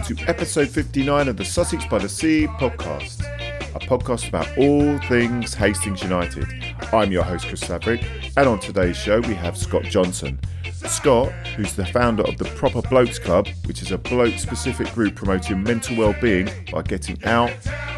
welcome to episode 59 of the Sussex by the Sea podcast, a podcast about all things Hastings United. I'm your host, Chris Laverick, and on today's show, we have Scott Johnson. Scott, who's the founder of the Proper Blokes Club, which is a bloke specific group promoting mental well being by getting out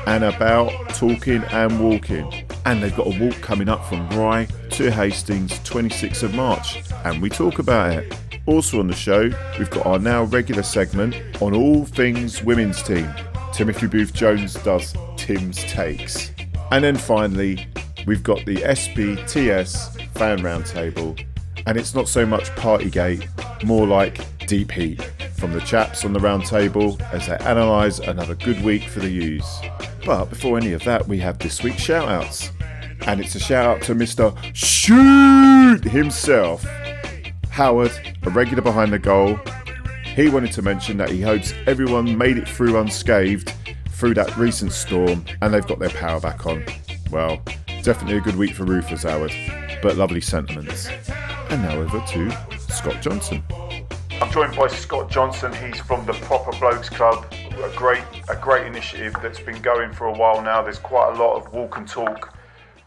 and about, talking and walking. And they've got a walk coming up from Rye to Hastings, 26th of March, and we talk about it. Also on the show, we've got our now regular segment on all things women's team. Timothy Booth Jones does Tim's Takes. And then finally, we've got the SBTS fan roundtable and it's not so much Partygate, more like deep heat from the chaps on the roundtable as they analyse another good week for the U's. But before any of that, we have this week's shout outs. And it's a shout out to Mr. Shoot himself, Howard, a regular behind the goal. He wanted to mention that he hopes everyone made it through unscathed through that recent storm and they've got their power back on. Well, definitely a good week for roofers, Howard, but lovely sentiments. And now over to Scott Johnson. I'm joined by Scott Johnson. He's from the Proper Blokes Club, a great, a great initiative that's been going for a while now. There's quite a lot of walk and talk,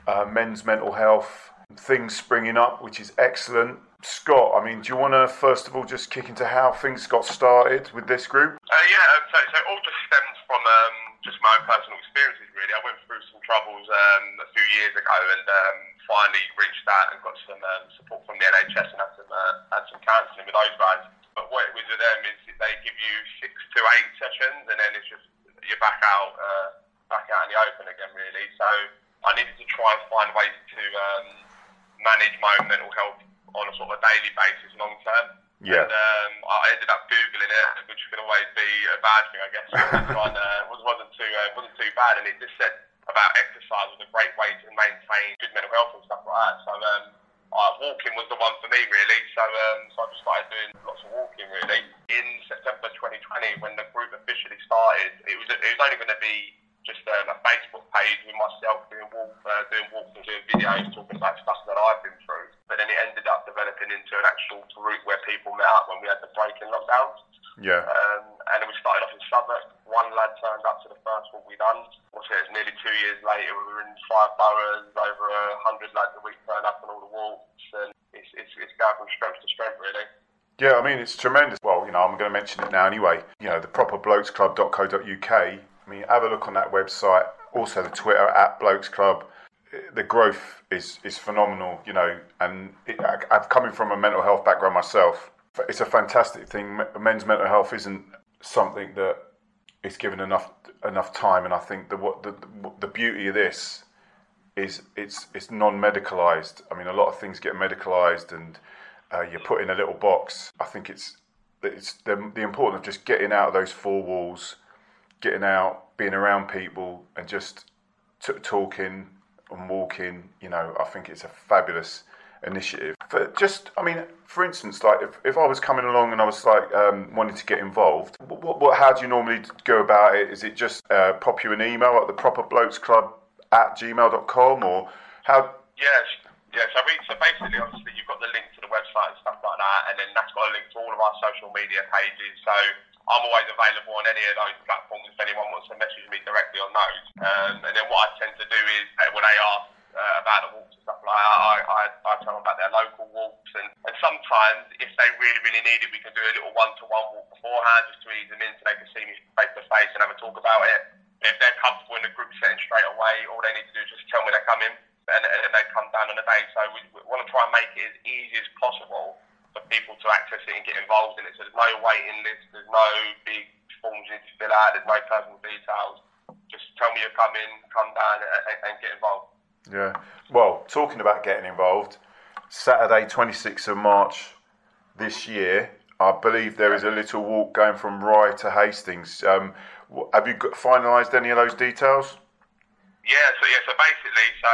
uh, men's mental health things springing up, which is excellent. Scott, I mean, do you want to first of all just kick into how things got started with this group? Uh, yeah, um, so, so all just stems from um, just my own personal experiences, really. I went through some troubles um, a few years ago and um, finally reached out and got some um, support from the NHS and had some, uh, had some counselling with those guys. But what it was with them is they give you six to eight sessions and then it's just you're back out, uh, back out in the open again, really. So I needed to try and find ways to um, manage my own mental health on a sort of a daily basis, long term. Yeah. And um, I ended up googling it, which can always be a bad thing, I guess. But it uh, wasn't too uh, wasn't too bad, and it just said about exercise was a great way to maintain good mental health and stuff like that. So um, uh, walking was the one for me really. So um, so I just started doing lots of walking really. In September 2020, when the group officially started, it was it was only going to be just um, a Facebook page with myself doing walk, uh, doing walks and doing videos talking about stuff that I've been through. But then it ended up developing into an actual route where people met up when we had the break in lockdowns. Yeah. Um, and then we started off in Southwark. One lad turned up to the first one we done. What's it? Nearly two years later, we were in five boroughs. Over a hundred lads a week turned up on all the walks, and it's it's, it's going from strength to strength, really. Yeah, I mean, it's tremendous. Well, you know, I'm going to mention it now anyway. You know, the properblokesclub.co.uk. I mean, have a look on that website. Also, the Twitter at Blokes Club. The growth is, is phenomenal, you know, and it, I've coming from a mental health background myself. It's a fantastic thing. Men's mental health isn't something that is given enough enough time, and I think the what the, the beauty of this is it's it's non-medicalized. I mean, a lot of things get medicalized, and uh, you're put in a little box. I think it's it's the, the importance of just getting out of those four walls, getting out, being around people, and just t- talking and walking. You know, I think it's a fabulous initiative. But just, I mean, for instance, like if, if I was coming along and I was like um, wanting to get involved, what, what, how do you normally go about it? Is it just uh, pop you an email at the proper blokes club at gmail.com or how? Yes, yeah. So, we, so basically, obviously, you've got the link to the website and stuff like that, and then that's got a link to all of our social media pages. So I'm always available on any of those platforms if anyone wants to message me directly on those. Um, and then what I tend to do is when they ask uh, about the walks and stuff like that. I, I, I tell them about their local walks, and, and sometimes if they really, really need it, we can do a little one-to-one walk beforehand just to ease them in so they can see me face to face and have a talk about it. If they're comfortable in the group setting straight away, all they need to do is just tell me they're coming, and, and they come down on the day. So we, we want to try and make it as easy as possible for people to access it and get involved in it. So there's no waiting list, there's no big forms you need to fill out, there's no personal details. Just tell me you're coming, come down and, and get involved. Yeah. Well, talking about getting involved, Saturday, 26th of March this year, I believe there is a little walk going from Rye to Hastings. Um, have you finalised any of those details? Yeah, so yeah, so basically, so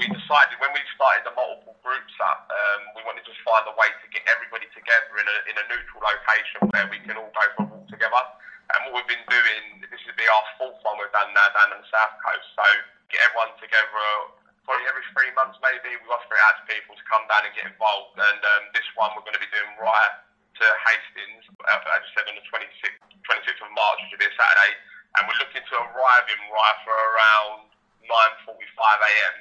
we decided when we started the multiple groups up, um, we wanted to find a way to get everybody together in a in a neutral location where we can all go for a walk together. And what we've been doing, this will be our fourth one we've done now down on the south coast. So get everyone together probably every three months maybe we offer it out to people to come down and get involved. And um, this one we're going to be doing Rye to Hastings, uh, as you said, on the 26th, 26th of March, which will be a Saturday, and we're looking to arrive in Rye for around 9.45 a.m.,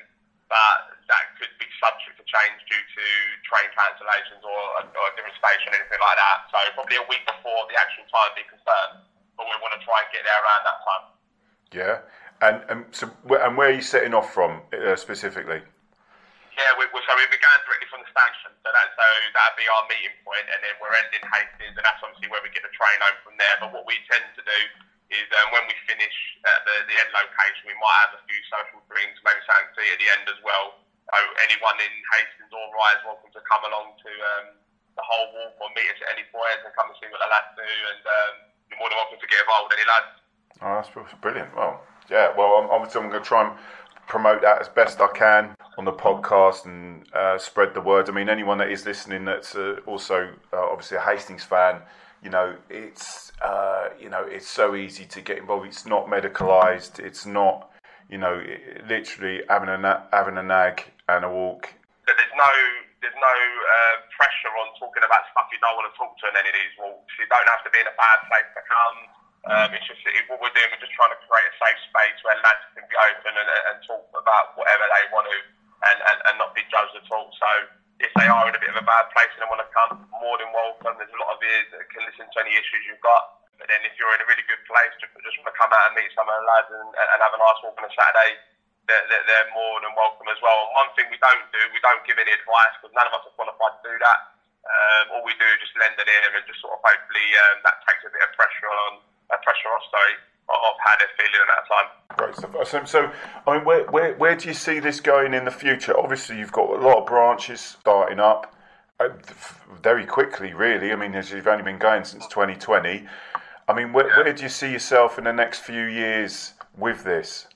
but that could be subject to change due to train cancellations or, or a different station, anything like that. So probably a week before the actual time be confirmed, but we want to try and get there around that time. Yeah, and and so and where are you setting off from uh, specifically? Yeah, we, we, so we began directly from the station, so that so that'd be our meeting point, and then we're ending Hastings, and that's obviously where we get the train home from there. But what we tend to do is um, when we finish at the, the end location, we might have a few social drinks, maybe something to eat at the end as well. So anyone in Hastings or Rye is welcome to come along to um, the whole walk or meet us at any point and come and see what the lads do, and um, you're more than welcome to get involved, any lads. Oh, that's brilliant. Well, yeah, well, I'm, obviously I'm going to try and promote that as best I can on the podcast and uh, spread the word. I mean, anyone that is listening that's uh, also uh, obviously a Hastings fan, you know, it's uh, you know, it's so easy to get involved. It's not medicalised. It's not, you know, it, literally having a having a nag and a walk. There's no there's no uh, pressure on talking about stuff you don't want to talk to in any of these walks. You don't have to be in a bad place to come. Um, it's just it, what we're doing. We're just trying to create a safe space where lads can be open and, and talk about whatever they want to, and, and, and not be judged at all. So if they are in a bit of a bad place and they want to come, more than welcome. There's a lot of ears that can listen to any issues you've got. But then if you're in a really good place, just, just want to come out and meet some of the lads and, and have a nice walk on a Saturday, they're, they're, they're more than welcome as well. And one thing we don't do, we don't give any advice because none of us are qualified to do that. Um, all we do is just lend an ear and just sort of hopefully um, that takes a bit of pressure on uh, pressure off, sorry, of how they're feeling at that time. Great stuff. So, so, I mean, where, where, where do you see this going in the future? Obviously, you've got a lot of branches starting up uh, very quickly, really. I mean, as you've only been going since 2020. I mean, where, yeah. where do you see yourself in the next few years with this?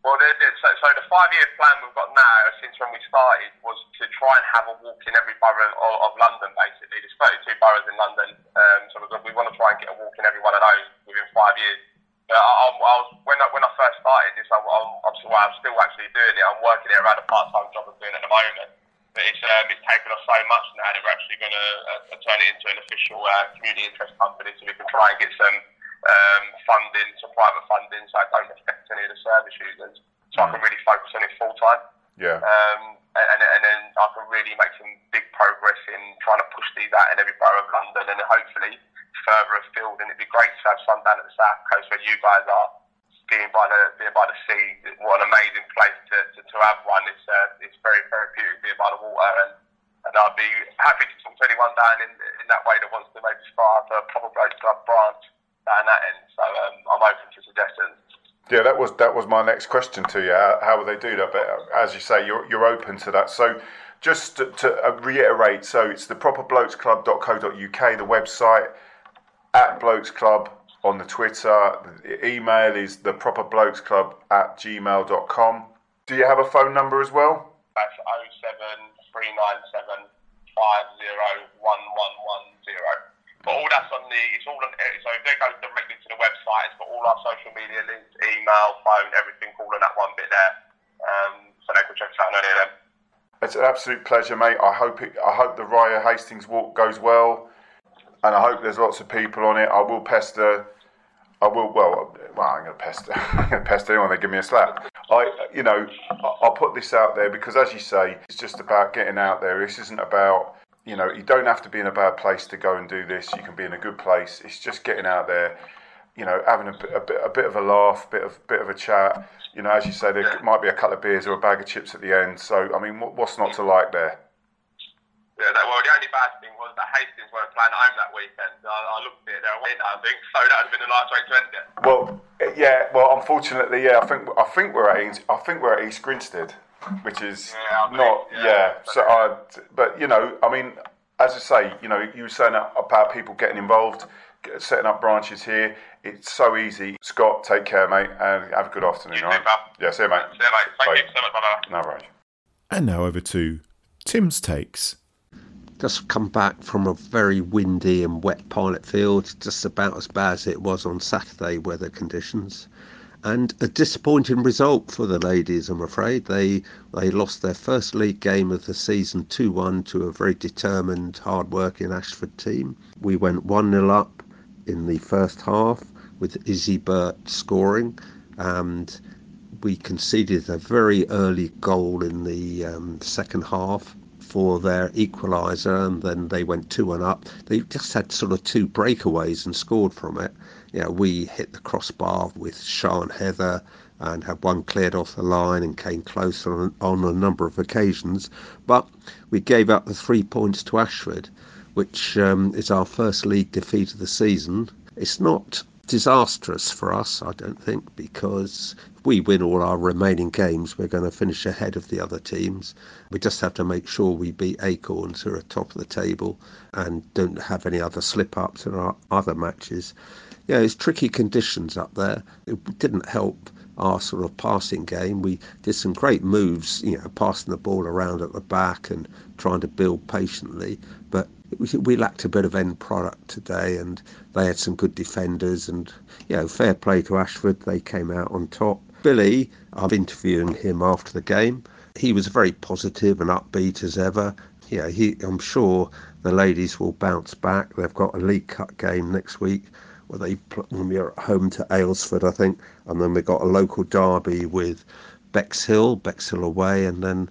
Well, so, so the five-year plan we've got now, since when we started, was to try and have a walk in every borough of, of London. Basically, there's 32 boroughs in London, um, so we want to try and get a walk in every one of those within five years. But I, I was when I, when I first started this, I, I'm, I'm, still, I'm still actually doing it. I'm working it around a part-time job I'm doing at the moment. But it's, um, it's taken us so much now that we're actually going to uh, turn it into an official uh, community interest company, so we can try and get some um, funding, some private funding, so I don't affect any of the service users. So mm. I can really focus on it full time. Yeah. Um, and, and then I can really make some big progress in trying to push these out in every borough of London and hopefully further afield. And it'd be great to have some down at the south coast where you guys are, being by the being by the sea. What an amazing place to, to, to have one. It's uh, it's very therapeutic being by the water and. And I'd be happy to talk to anyone down in, in that way that wants to maybe start a proper Blokes Club branch down that end. So um, I'm open to suggestions. Yeah, that was that was my next question to you. How, how would they do that? But as you say, you're you're open to that. So just to, to uh, reiterate, so it's the properblokesclub.co.uk, the website at Blokes Club on the Twitter. The email is the properblokesclub at gmail.com. Do you have a phone number as well? That's 07397 501110. But all that's on the, it's all on, so if they directly to the website, it's got all our social media links, email, phone, everything all in that one bit there. Um, so they can check out any of them. It's an absolute pleasure, mate. I hope it, I hope the Raya Hastings walk goes well, and I hope there's lots of people on it. I will pester. I will. Well, well, I'm going to pester. I'm going to pester anyone that give me a slap. I, you know, I'll put this out there because, as you say, it's just about getting out there. This isn't about you know, you don't have to be in a bad place to go and do this. You can be in a good place. It's just getting out there, you know, having a, a, bit, a bit of a laugh, bit of bit of a chat. You know, as you say, there might be a couple of beers or a bag of chips at the end. So, I mean, what's not to like there? Yeah, well, the only bad thing was that Hastings weren't playing home that weekend. I, I looked at it, they're away now, I think, so that would have been a nice way to end it. Well, yeah, well, unfortunately, yeah, I think I think we're at East, I think we're at East Grinstead which is yeah, not yeah. yeah. So I, but you know, I mean, as I say, you know, you were saying about people getting involved, setting up branches here. It's so easy. Scott, take care, mate, and have a good afternoon. You right? Yeah, see you, mate. See you, mate. Thank Bye. you so much. Bye. No worries. And now over to Tim's takes. Just come back from a very windy and wet pilot field, just about as bad as it was on Saturday weather conditions. And a disappointing result for the ladies. I'm afraid they they lost their first league game of the season 2-1 to a very determined, hard-working Ashford team. We went 1-0 up in the first half with Izzy Burt scoring, and we conceded a very early goal in the um, second half for their equaliser, and then they went 2 1 up. They just had sort of two breakaways and scored from it. You know, we hit the crossbar with Sean Heather and had one cleared off the line and came close on, on a number of occasions. But we gave up the three points to Ashford, which um, is our first league defeat of the season. It's not disastrous for us, I don't think, because if we win all our remaining games, we're going to finish ahead of the other teams. We just have to make sure we beat Acorns, who are top of the table, and don't have any other slip ups in our other matches. Yeah, it's tricky conditions up there. It didn't help our sort of passing game. We did some great moves, you know, passing the ball around at the back and trying to build patiently, but we lacked a bit of end product today, and they had some good defenders. And you know, fair play to Ashford; they came out on top. Billy, I'm interviewing him after the game. He was very positive and upbeat as ever. Yeah, he, I'm sure the ladies will bounce back. They've got a League Cup game next week where they when we are at home to Aylesford, I think, and then we've got a local derby with Bexhill, Bexhill away, and then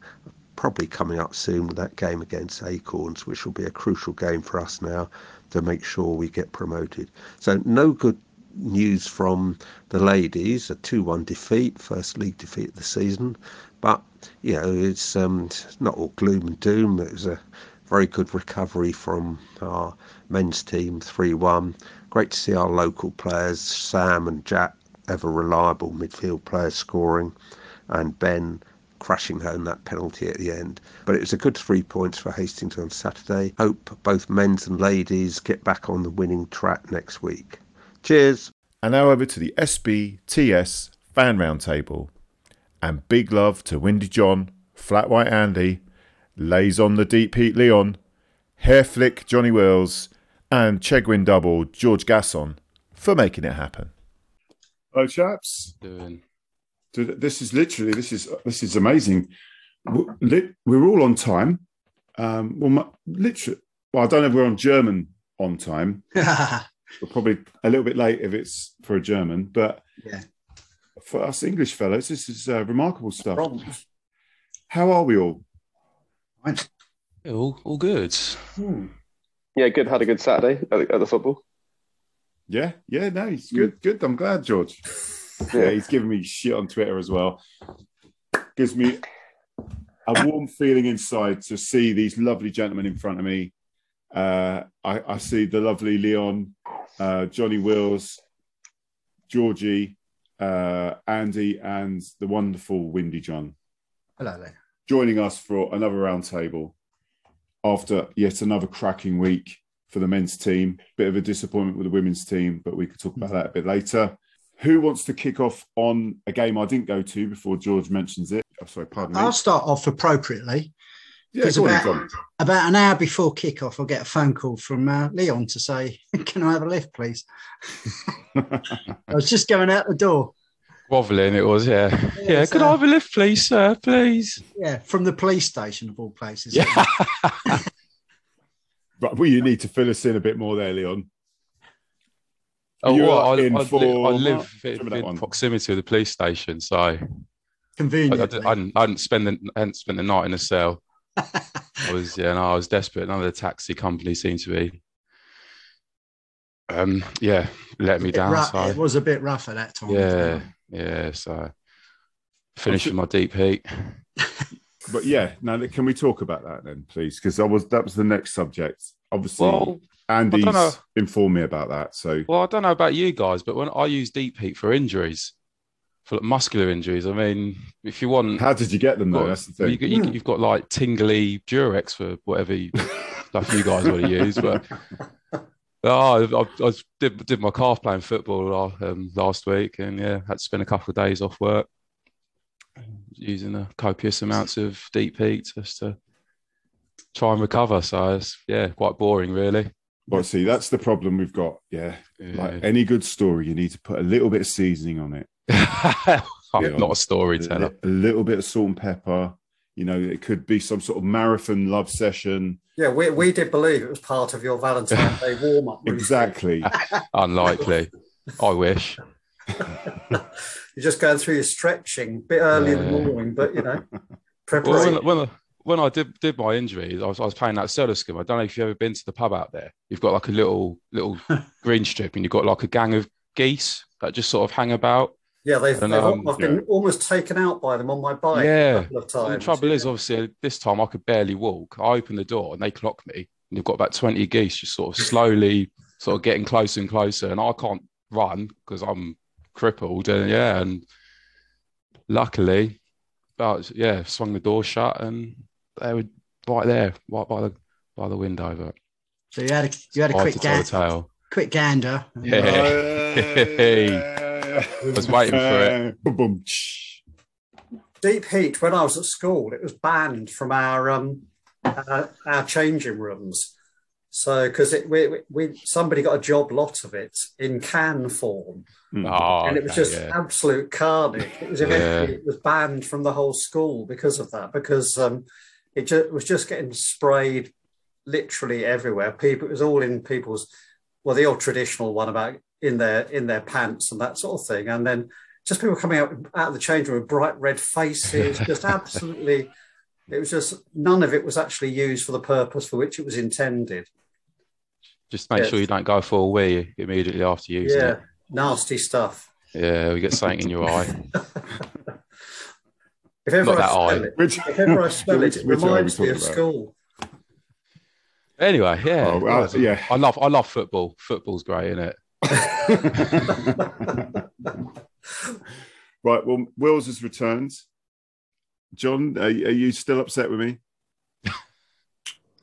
probably coming up soon with that game against Acorns, which will be a crucial game for us now to make sure we get promoted. So no good news from the ladies, a 2-1 defeat, first league defeat of the season. But, you know, it's, um, not all gloom and doom. It was a very good recovery from our men's team, 3-1. Great to see our local players, Sam and Jack, ever reliable midfield players scoring, and Ben crashing home that penalty at the end. But it was a good three points for Hastings on Saturday. Hope both men's and ladies get back on the winning track next week. Cheers. And now over to the SBTS fan roundtable. And big love to Windy John, Flat White Andy, Lays on the Deep Heat Leon, Hair Flick Johnny Wills, and Chegwin Double George Gasson for making it happen. Hello, chaps. Doing. This is literally this is this is amazing. We're all on time. Um, well, literally. Well, I don't know if we're on German on time. we're probably a little bit late if it's for a German, but yeah. for us English fellows, this is uh, remarkable stuff. How are we all? Yeah, all, all good. Hmm. Yeah, good. Had a good Saturday at the, at the football. Yeah, yeah, no, he's good, good. I'm glad, George. Yeah. yeah, he's giving me shit on Twitter as well. Gives me a warm feeling inside to see these lovely gentlemen in front of me. Uh, I, I, see the lovely Leon, uh, Johnny Wills, Georgie, uh, Andy, and the wonderful Windy John. Hello there. Joining us for another roundtable after yet another cracking week for the men's team. Bit of a disappointment with the women's team, but we could talk about that a bit later. Who wants to kick off on a game I didn't go to before George mentions it? Oh, sorry, pardon me. I'll start off appropriately. Yeah, about, about, an hour before kickoff, I'll get a phone call from uh, Leon to say, "Can I have a lift, please?" I was just going out the door. Wobbling, it was, yeah. Yeah, yeah could uh, I have a lift, please, sir? Please. Yeah, from the police station of all places. Yeah. right, well, you need to fill us in a bit more there, Leon. Oh, well, I, I, for, I, live in, in proximity of the police station, so convenient. I, I, hadn't, I, hadn't, spent the, I hadn't spent the night in a cell. I was, yeah, no, I was desperate. None of the taxi companies seemed to be, um, yeah, let me down. Rough, so. It was a bit rough at that time. Yeah, yeah. So finishing my deep heat. but yeah, now can we talk about that then, please? Because I was that was the next subject. Obviously, well, Andy's informed me about that. So, well, I don't know about you guys, but when I use deep heat for injuries, for like muscular injuries, I mean, if you want, how did you get them though? Got, That's the thing. You, have you, got like tingly Durex for whatever you, stuff you guys want to use, but. Oh, I, I did, did my calf playing football um, last week, and yeah, had to spend a couple of days off work using a copious amounts of deep heat just to try and recover. So it's yeah, quite boring, really. Well, see, that's the problem we've got. Yeah. yeah. Like any good story, you need to put a little bit of seasoning on it. I'm not a storyteller. A little bit of salt and pepper. You know, it could be some sort of marathon love session. Yeah, we, we did believe it was part of your Valentine's Day warm up. exactly. Unlikely. I wish. You're just going through your stretching a bit early in the morning, but you know, preparation. Well, when, when, when, I did did my injuries, I was, I was playing that cellar skim. I don't know if you've ever been to the pub out there. You've got like a little little green strip, and you've got like a gang of geese that just sort of hang about. Yeah, they've, and, they've um, I've been yeah. almost taken out by them on my bike. Yeah. The trouble is, obviously, this time I could barely walk. I open the door and they clock me, and you've got about 20 geese just sort of slowly sort of getting closer and closer. And I can't run because I'm crippled. And yeah, and luckily, but yeah, swung the door shut and they were right there, right by the by the window. But so you had a you had a quick gander, quick gander. Yeah. I was waiting for it. Deep heat. When I was at school, it was banned from our um, our, our changing rooms. So because it we, we somebody got a job lot of it in can form, oh, and it was just yeah. absolute carnage. It was eventually yeah. it was banned from the whole school because of that. Because um, it, ju- it was just getting sprayed literally everywhere. People, it was all in people's well, the old traditional one about in their in their pants and that sort of thing, and then just people coming out out of the change room with bright red faces, just absolutely. It was just none of it was actually used for the purpose for which it was intended. Just make sure you don't go for a wee immediately after using yeah, it. nasty stuff. Yeah, we get something in your eye. if ever Not I smell eye. it, which, if ever I smell it, it reminds me of about? school. Anyway, yeah, oh, well, yeah. I love I love football. Football's great, isn't it? right. Well, Wills has returned. John, are, are you still upset with me?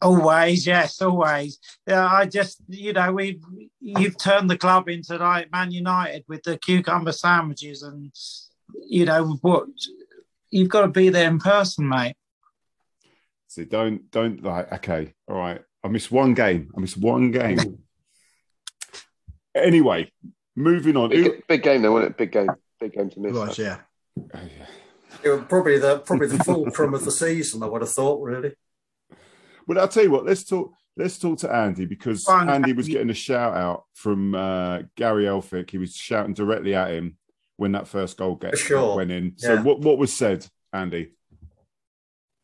Always, yes, always. Yeah, I just, you know, we you've turned the club into like Man United with the cucumber sandwiches, and you know what, you've got to be there in person, mate. So don't, don't like. Okay, all right. I missed one game. I missed one game. Anyway, moving on. Big, big game though, wasn't it? Big game. Big game to miss. It was, yeah. Oh, yeah. It was probably the probably the fulcrum of the season. I would have thought, really. Well, I'll tell you what. Let's talk. Let's talk to Andy because Fine. Andy was getting a shout out from uh, Gary Elphick. He was shouting directly at him when that first goal get, sure. went in. So, yeah. what what was said, Andy?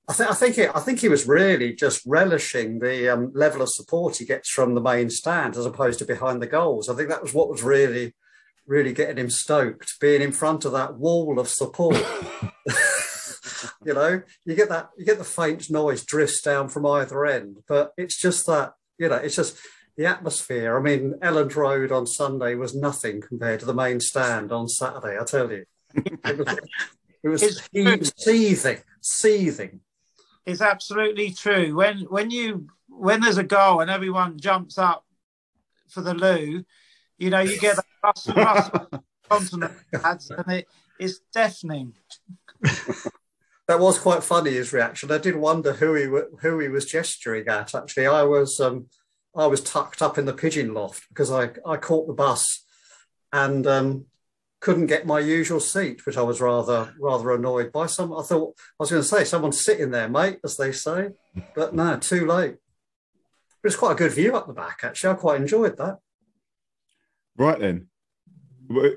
I think I think it, I think he was really just relishing the um, level of support he gets from the main stand as opposed to behind the goals. I think that was what was really really getting him stoked, being in front of that wall of support. you know, you get that you get the faint noise drifts down from either end, but it's just that you know, it's just the atmosphere. I mean, Elland Road on Sunday was nothing compared to the main stand on Saturday. I tell you, it was, it was seething, seething. It's absolutely true. When when you when there's a goal and everyone jumps up for the loo, you know you get that rustle, rustle consonant and it is deafening. that was quite funny his reaction. I did wonder who he who he was gesturing at. Actually, I was um, I was tucked up in the pigeon loft because I I caught the bus and um, couldn't get my usual seat, which I was rather rather annoyed by. Some I thought I was going to say someone's sitting there, mate, as they say, but no, too late. It was quite a good view up the back, actually. I quite enjoyed that. Right then,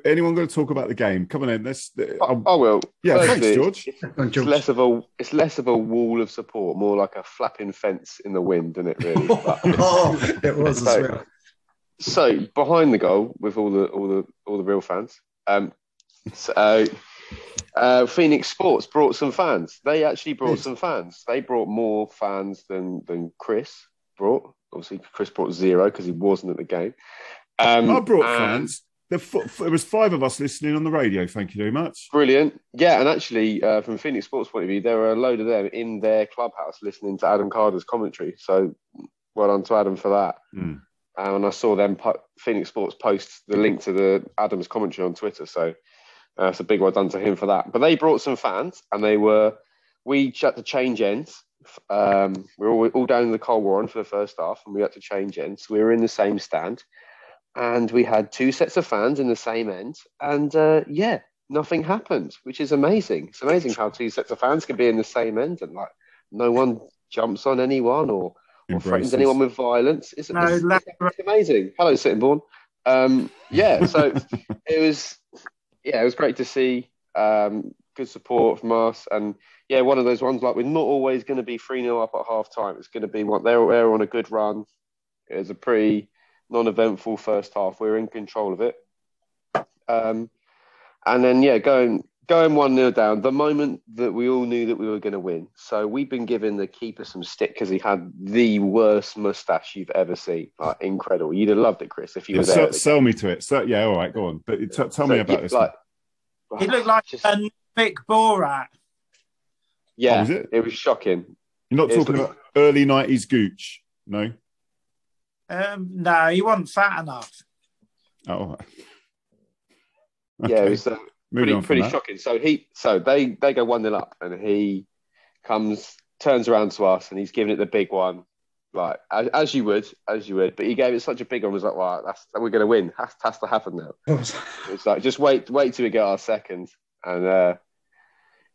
anyone going to talk about the game? Come on in. Let's. Uh, I, um, I will. Yeah, Firstly, thanks, George. It's, it's less of a it's less of a wall of support, more like a flapping fence in the wind, isn't it? Really. oh, it was so, as well. So behind the goal, with all the all the all the real fans, um, so, uh, Phoenix Sports brought some fans. They actually brought some fans. They brought more fans than than Chris brought. Obviously, Chris brought zero because he wasn't at the game. Um, I brought fans. There was five of us listening on the radio. Thank you very much. Brilliant. Yeah, and actually, uh, from Phoenix Sports' point of view, there were a load of them in their clubhouse listening to Adam Carder's commentary. So, well done to Adam for that. Mm. Um, and I saw them po- Phoenix Sports post the link to the Adams commentary on Twitter. So uh, it's a big well done to him for that. But they brought some fans, and they were we had to change ends. Um, we were all, all down in the Cold Warren for the first half, and we had to change ends. We were in the same stand, and we had two sets of fans in the same end. And uh, yeah, nothing happened, which is amazing. It's amazing how two sets of fans can be in the same end and like no one jumps on anyone or, or threatens anyone with violence. It's, no, it's, it's amazing. Hello, Sittingbourne. Um, yeah, so it was yeah, it was great to see. Um, good support from us, and yeah, one of those ones like we're not always going to be three 0 up at half time. It's going to be what they're they're on a good run. It was a pretty non-eventful first half. We are in control of it, um, and then yeah, going going one 0 down. The moment that we all knew that we were going to win. So we've been giving the keeper some stick because he had the worst mustache you've ever seen. Like, incredible. You'd have loved it, Chris, if you yeah, were there. Sell, sell me to it. So, yeah, all right, go on. But t- tell so, me about yeah, this. Like, he looked like just... a Nick Borat. Yeah, oh, was it? it was shocking. You're not talking about early nineties Gooch, no? Um, no, he wasn't fat enough. Oh, okay. yeah, it was uh, pretty pretty shocking. So he, so they they go one 0 up, and he comes turns around to us, and he's giving it the big one, like as, as you would, as you would. But he gave it such a big one. Was like, wow, that's we're going to win. Has, has to happen now. it's like just wait, wait till we get our second, and uh,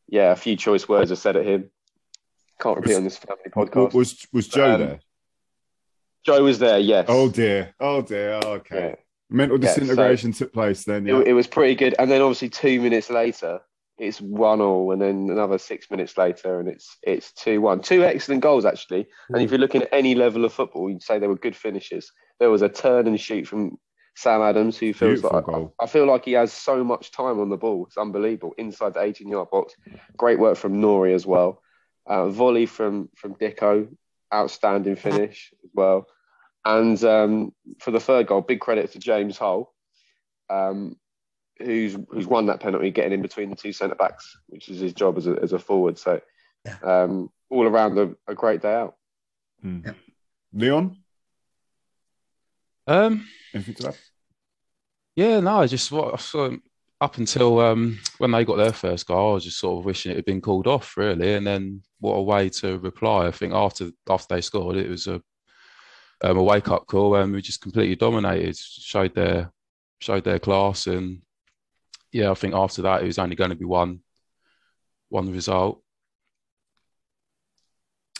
yeah, a few choice words are said at him. Can't repeat was, on this family podcast. Was was Joe um, there? Joe was there. Yes. Oh dear. Oh dear. Okay. Yeah. Mental disintegration yeah, so took place then. Yeah. It, it, was pretty good, and then obviously two minutes later, it's one all, and then another six minutes later, and it's it's two one. Two excellent goals actually. And if you're looking at any level of football, you'd say they were good finishes. There was a turn and shoot from Sam Adams, who feels Beautiful like I, I, feel like he has so much time on the ball. It's unbelievable inside the 18 yard box. Great work from Nori as well. Uh, volley from from Dicko, outstanding finish as well. And um, for the third goal, big credit to James Hull, um, who's who's won that penalty, getting in between the two centre backs, which is his job as a, as a forward. So um, all around a, a, great day out. Mm. Leon. Um, Anything to add? Yeah, no, I just what I saw up until um, when they got their first goal, I was just sort of wishing it had been called off, really. And then what a way to reply! I think after after they scored, it was a um, a wake up call, and we just completely dominated, showed their showed their class, and yeah, I think after that it was only going to be one one result.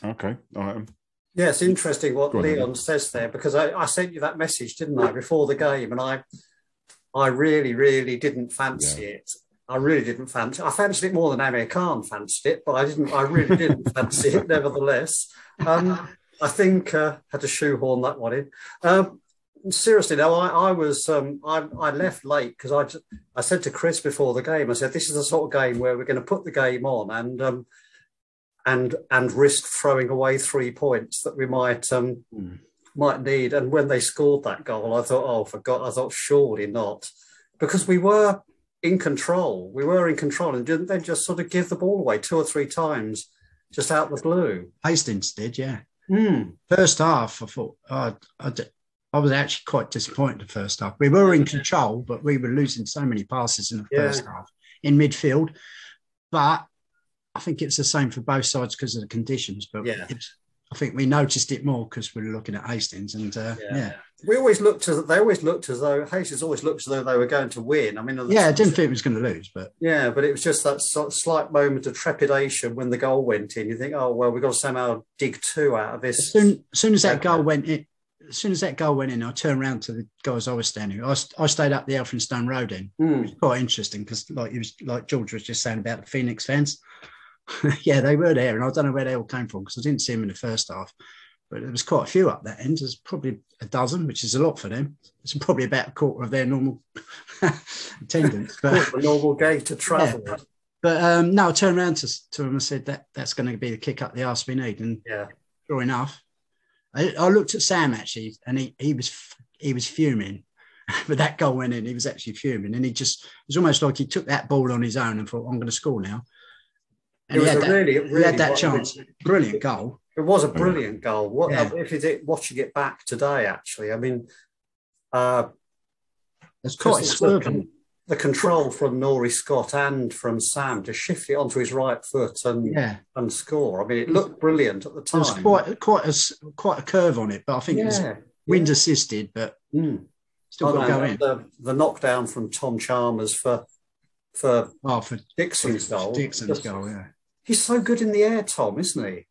Okay, all right. Yeah, it's interesting what Leon says there because I, I, sent you that message, didn't I, before the game, and I, I really, really didn't fancy yeah. it. I really didn't fancy. I fancied it more than Amir Khan fancied it, but I didn't. I really didn't fancy it, nevertheless. Um, I think uh, had to shoehorn that one in. Um, seriously, no, I, I was um, I, I, left late because I I said to Chris before the game, I said this is the sort of game where we're going to put the game on and um, and and risk throwing away three points that we might um, mm. might need. And when they scored that goal, I thought, oh, for God, I thought surely not, because we were in control. We were in control, and didn't then just sort of give the ball away two or three times, just out of the blue. Hastings did, yeah. Mm. First half, I thought I, I was actually quite disappointed. The first half, we were in control, but we were losing so many passes in the yeah. first half in midfield. But I think it's the same for both sides because of the conditions. But yeah. I think we noticed it more because we were looking at Hastings, and uh, yeah. yeah. We always looked as they always looked as though Hastings always looked as though they were going to win. I mean, yeah, I didn't think it was going to lose, but yeah, but it was just that sort of slight moment of trepidation when the goal went in. You think, oh well, we've got to somehow dig two out of this. As soon, as, soon as that goal went in, as soon as that goal went in, I turned around to the guys I was standing. I, I stayed up the Elphinstone Road in. Mm. It was quite interesting because, like was, like George was just saying about the Phoenix fans. yeah, they were there, and I don't know where they all came from because I didn't see them in the first half. But there was quite a few up that end. There's probably a dozen, which is a lot for them. It's probably about a quarter of their normal attendance. But a normal day to travel. Yeah, but um, no, I turned around to, to him and said that that's going to be the kick up the arse we need. And yeah, sure enough, I, I looked at Sam actually, and he, he was he was fuming. but that goal went in. He was actually fuming, and he just it was almost like he took that ball on his own and thought, "I'm going to score now." And it was a that, really, really, he had that chance. Brilliant goal. It was a brilliant goal. What yeah. if you did watching it back today? Actually, I mean, uh, it's quite the, the control from Nori Scott and from Sam to shift it onto his right foot and yeah. and score. I mean, it looked brilliant at the time. There's quite quite a quite a curve on it, but I think yeah. it was wind assisted, but mm. still oh, got to go. The, the knockdown from Tom Chalmers for for Oh, for Dixon's goal. Dixon's goal, yeah. He's so good in the air, Tom, isn't he?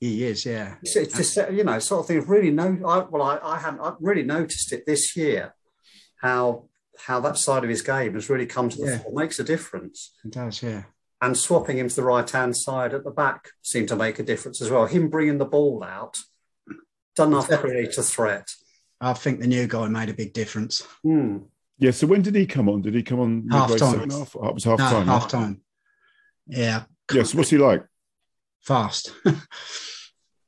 He is, yeah. It's, it's just you know sort of thing. Really no, I, well, I, I haven't. I've really noticed it this year how how that side of his game has really come to the Yeah. fore. Makes a difference. It does, yeah. And swapping him to the right hand side at the back seemed to make a difference as well. Him bringing the ball out doesn't have to create a threat. I think the new guy made a big difference. Hmm. Yeah. So when did he come on? Did he come on Half time. half? Oh, it was half no, time. half time. Yeah, Yes. what's he like? Fast.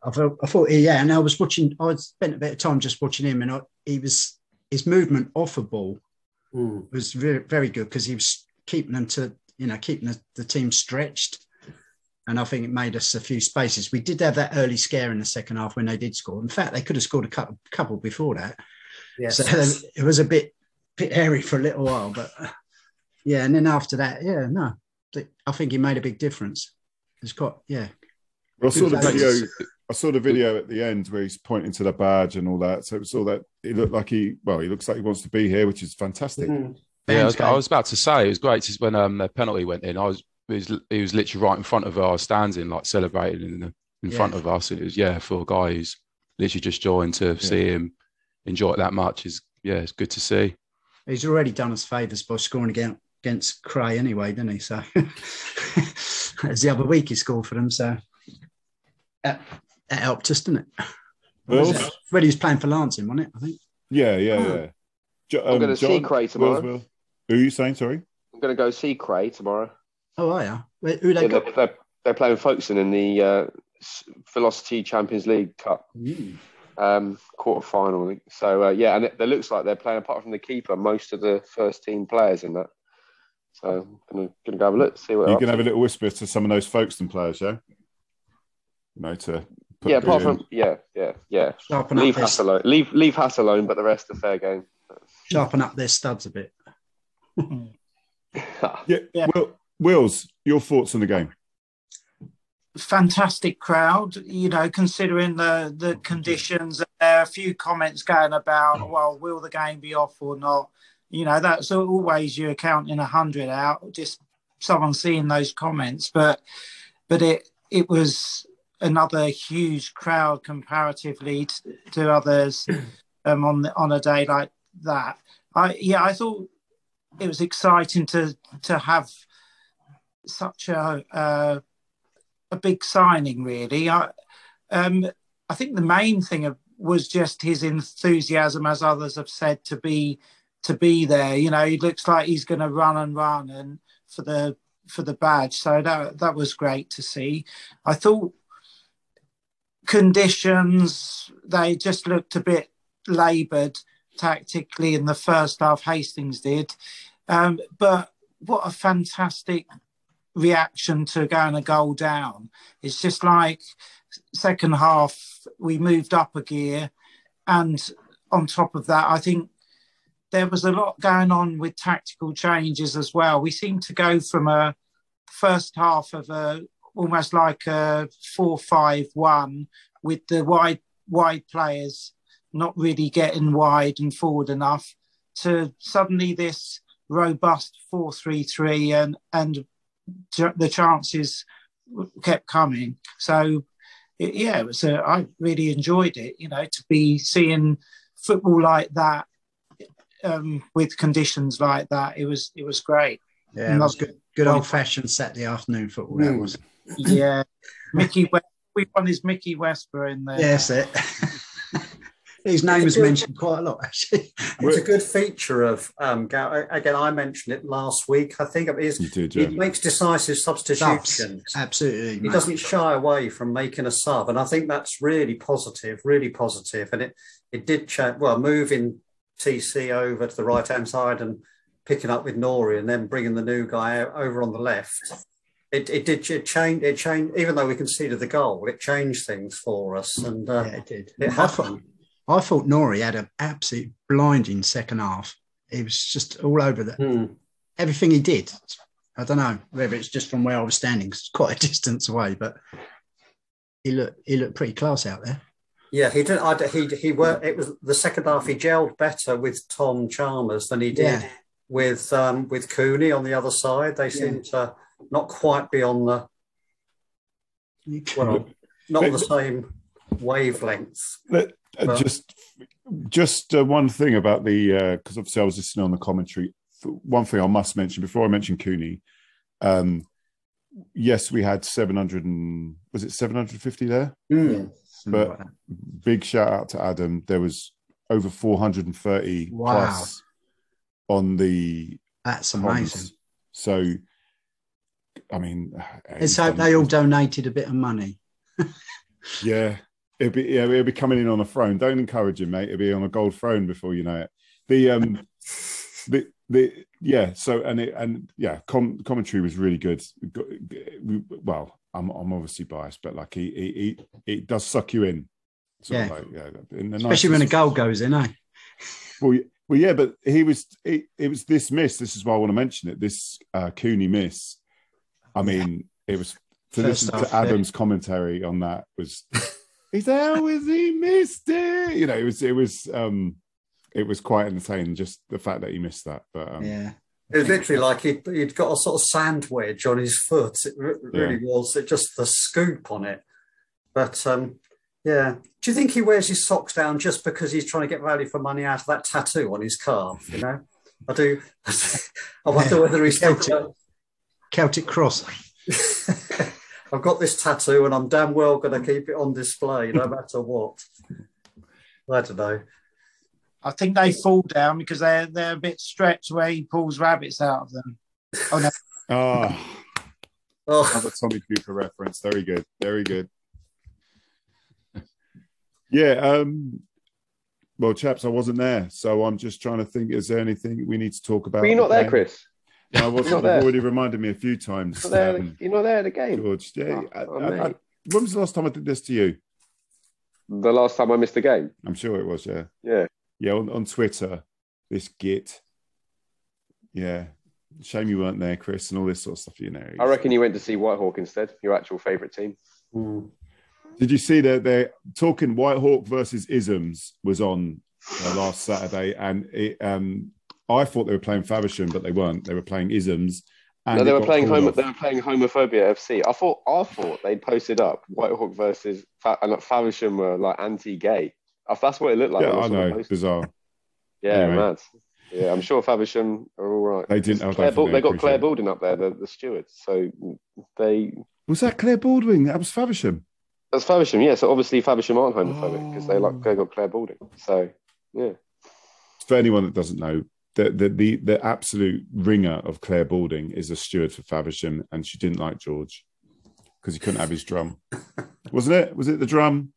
I thought, I thought, yeah, and I was watching. I spent a bit of time just watching him, and I, he was his movement off a ball Hmm. was very, very good because he was keeping them to, you know, keeping the, the team stretched. And I think it made us a few spaces. We did have that early scare in the second half when they did score. In fact, they could have scored a couple, couple before that. Yes. So it was a bit, bit hairy for a little while, but yeah. And then after that, yeah, no, I think he made a big difference. It's got yeah, Well, I saw the video. I saw the video at the end where he's pointing to the badge and all that. So it was all that. He looked like he. Well, he looks like he wants to be here, which is fantastic. Hmm. Yeah, I was, I was about to say it was great just when um, the penalty went in. I was, he was he was literally right in front of our standing, like celebrating in the, in Yeah. front of us. It was yeah for a guy who's literally just joined to see him enjoy it that much is yeah it's good to see. he's already done us favours by scoring against against Cray anyway, didn't he? So it's the other week he scored for them, so that, that helped us, didn't it? Well, When he was playing for Lancing, wasn't it? I think. yeah, yeah, Hmm. yeah. Jo- I'm gonna see John, Cray tomorrow. Wills will. Who are you saying? Sorry. I'm going to go see Cray tomorrow. Oh, are you? Wait, Who they Yeah, got? they're, they're, they're playing Folkestone in the uh, Velocity Champions League Cup Mm. um, quarter final. I think. So uh, yeah, and it, it looks like they're playing apart from the keeper, most of the first team players in that. So I'm gonna, gonna go have a look, see what. You can up have a little whisper to some of those Folkestone players, yeah. You know, to put yeah, a bit apart in. from yeah, yeah, yeah. Sharpen Leave their, Hass alone. Leave leave Hass alone, but the rest are fair game. sharpen up their studs a bit. Yeah. Yeah. Will, Wills, your thoughts on the game? fantastic crowd, you know, considering the the conditions. There are a few comments going about, well, will the game be off or not? You know, that's always you're counting a hundred out, just someone seeing those comments. But but it it was another huge crowd comparatively to, to others um, on the, on a day like that. I yeah, I thought it was exciting to to have such a. Uh, a big signing, really. I, um, I think the main thing of, was just his enthusiasm, as others have said, to be to be there. You know, he looks like he's going to run and run and for the for the badge. So that that was great to see. I thought conditions they just looked a bit laboured tactically in the first half. Hastings did, um, but what a fantastic reaction to going a goal down. It's just like second half we moved up a gear, and on top of that, I think there was a lot going on with tactical changes as well. We seemed to go from a first half of a almost like a four-five-one with the wide wide players not really getting wide and forward enough to suddenly this robust four-three-three and and the chances kept coming. So, yeah, it was. A, I really enjoyed it. You know, to be seeing football like that um, with conditions like that. It was. It was great. Yeah, it was good, good old fashioned Saturday afternoon football. That was. Yeah, Mickey. West, we won his Mickey Westborough in there. Yes, it. His name was mentioned quite a lot, actually. It's a good feature of um, Gal- again. I mentioned it last week. I think it is. Did, He yeah. makes decisive Subs, substitutions. absolutely. He mate. doesn't shy away from making a sub, and I think that's really positive, really. And it it did change. Well, moving TC over to the right hand side and picking up with Nori, and then bringing the new guy over on the left. It, it did it change. It changed. Even though we conceded the goal, it changed things for us, and uh, Yeah, it did. it I thought, happened. I thought Nori had an absolute blinding second half. He was just all over that. Hmm. Everything he did. I don't know whether it's just from where I was standing, it's quite a distance away, but he looked he looked pretty class out there. Yeah, he did. I, he he worked. It was the second half. He gelled better with Tom Chalmers than he did Yeah. with um, with Cooney on the other side. They seem to not quite be on the well, not on the same wavelength. But, uh, But- just just uh, one thing about the because obviously I was listening on the commentary. One thing I must mention before I mention Cooney. Um, yes, we had seven hundred and was it seven hundred fifty there? Mm. But big shout out to Adam. There was over four hundred and thirty Wow. plus on the That's amazing. So, I mean, Let's hope they all donated a bit of money. Yeah, it'll be yeah, it'll be coming in on a throne. Don't encourage him, mate. It'll be on a gold throne before you know it. The um, the the yeah. So and it and yeah, com- commentary was really good. Well, I'm I'm obviously biased, but like he he, he it does suck you in. Yeah. like, yeah, in the Especially when a goal goes in, eh? well, well, yeah, but he was. It, it was this miss. This is why I want to mention it. This uh, Cooney miss. I mean, it was to First listen half, to yeah. Adam's commentary on that was. He said, "How has he missed it?" You know, it was. It was. um It was quite entertaining. Just the fact that he missed that. But um, Yeah. It was literally like he'd, he'd got a sort of sand wedge on his foot. It re- really was. It just the scoop on it. But um, yeah, do you think he wears his socks down just because he's trying to get value for money out of that tattoo on his calf? You know, I do. I wonder whether he's Celtic. Celtic cross. I've got this tattoo and I'm damn well going to keep it on display no matter what. I don't know. I think they fall down because they're they're a bit stretched where he pulls rabbits out of them. Oh no, ah, Oh, another Tommy Cooper reference. Very good. Very good. Yeah. Um. Well, chaps, I wasn't there, so I'm just trying to think. Is there anything we need to talk about? Were you not the there. Chris? No, I wasn't. not You've already reminded me a few times. You're not there, um, you're not there at the game. George, yeah. Oh, I- oh, I- I- when was the last time I did this to you? The last time I missed a game. I'm sure it was, yeah. Yeah. Yeah, on, on Twitter, this git. Yeah. Shame you weren't there, Chris, and all this sort of stuff, you know. I reckon you went to see Whitehawk instead, your actual favourite team. mm. Did you see that they're talking Whitehawk versus Isms was on uh, last Saturday, and it, um, I thought they were playing Faversham, but they weren't. They were playing Isms. And no, they were playing called homo- off. they were playing homophobia FC. I thought I thought they'd posted up Whitehawk versus Fa- and like Faversham were like anti-gay. I- That's what it looked like. yeah, I know, post. bizarre. Yeah, Anyway. mad. Yeah, I'm sure Faversham are all right. They didn't. I don't Claire Bal- they they got Claire appreciate. Baldwin up there, the, the steward. So they Was that Claire Baldwin? That was Faversham. that's Faversham. Yeah, so obviously Faversham aren't homophobic because they like Oh. they got Claire Baldwin. So yeah, for anyone that doesn't know, the the the, the absolute ringer of Claire Balding is a steward for Faversham, and she didn't like George because he couldn't have his drum. Wasn't it? Was it the drum?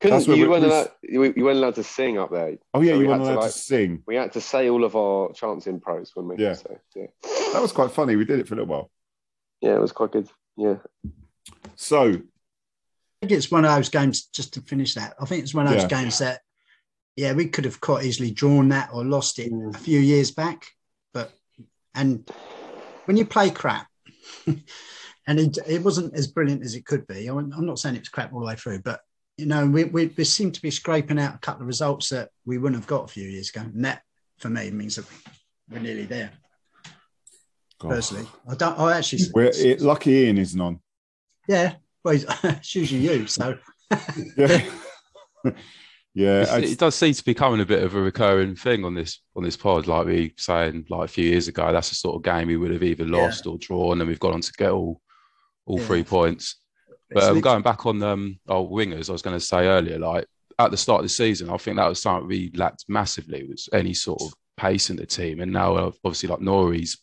Couldn't you weren't we- allowed you, you weren't allowed to sing up there. Oh yeah, So you we weren't had to, allowed like- to sing. We had to say all of our chants in pros when we Yeah. so, yeah. That was quite funny. We did it for a little while. Yeah, it was quite good. Yeah. So I think it's one of those games, just to finish that, I think it's one of those Yeah. games that, yeah, we could have quite easily drawn that or lost it Mm. a few years back. But, and when you play crap, and it, it wasn't as brilliant as it could be, I'm I'm not saying it was crap all the way through, but, you know, we, we, we seem to be scraping out a couple of results that we wouldn't have got a few years ago. And that, for me, means that we're nearly there, God. personally. I don't, I actually, We're, it, lucky Ian isn't on. yeah, well, it's usually you, so. Yeah, yeah. It's- I- it does seem to be becoming a bit of a recurring thing on this on this pod. Like we saying like a few years ago, that's the sort of game we would have either lost or drawn, and we've gone on to get all all Yeah. three points. But um, going back on um, our wingers, I was going to say earlier, like at the start of the season, I think that was something we lacked massively was any sort of pace in the team. And now, uh, obviously, like Nori's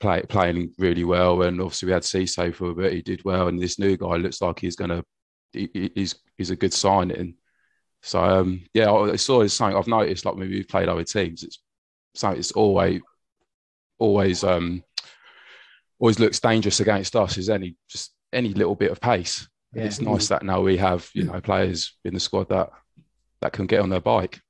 play, playing really well, and obviously we had Cisse for a bit, he did well, and this new guy looks like he's going to he, he- he's he's a good signing. So um, yeah, I- it's always something I've noticed. Like when we've played other teams, it's something it's always always um always looks dangerous against us. Is any just any little bit of pace. Yeah. It's nice that now we have you know players in the squad that that can get on their bike.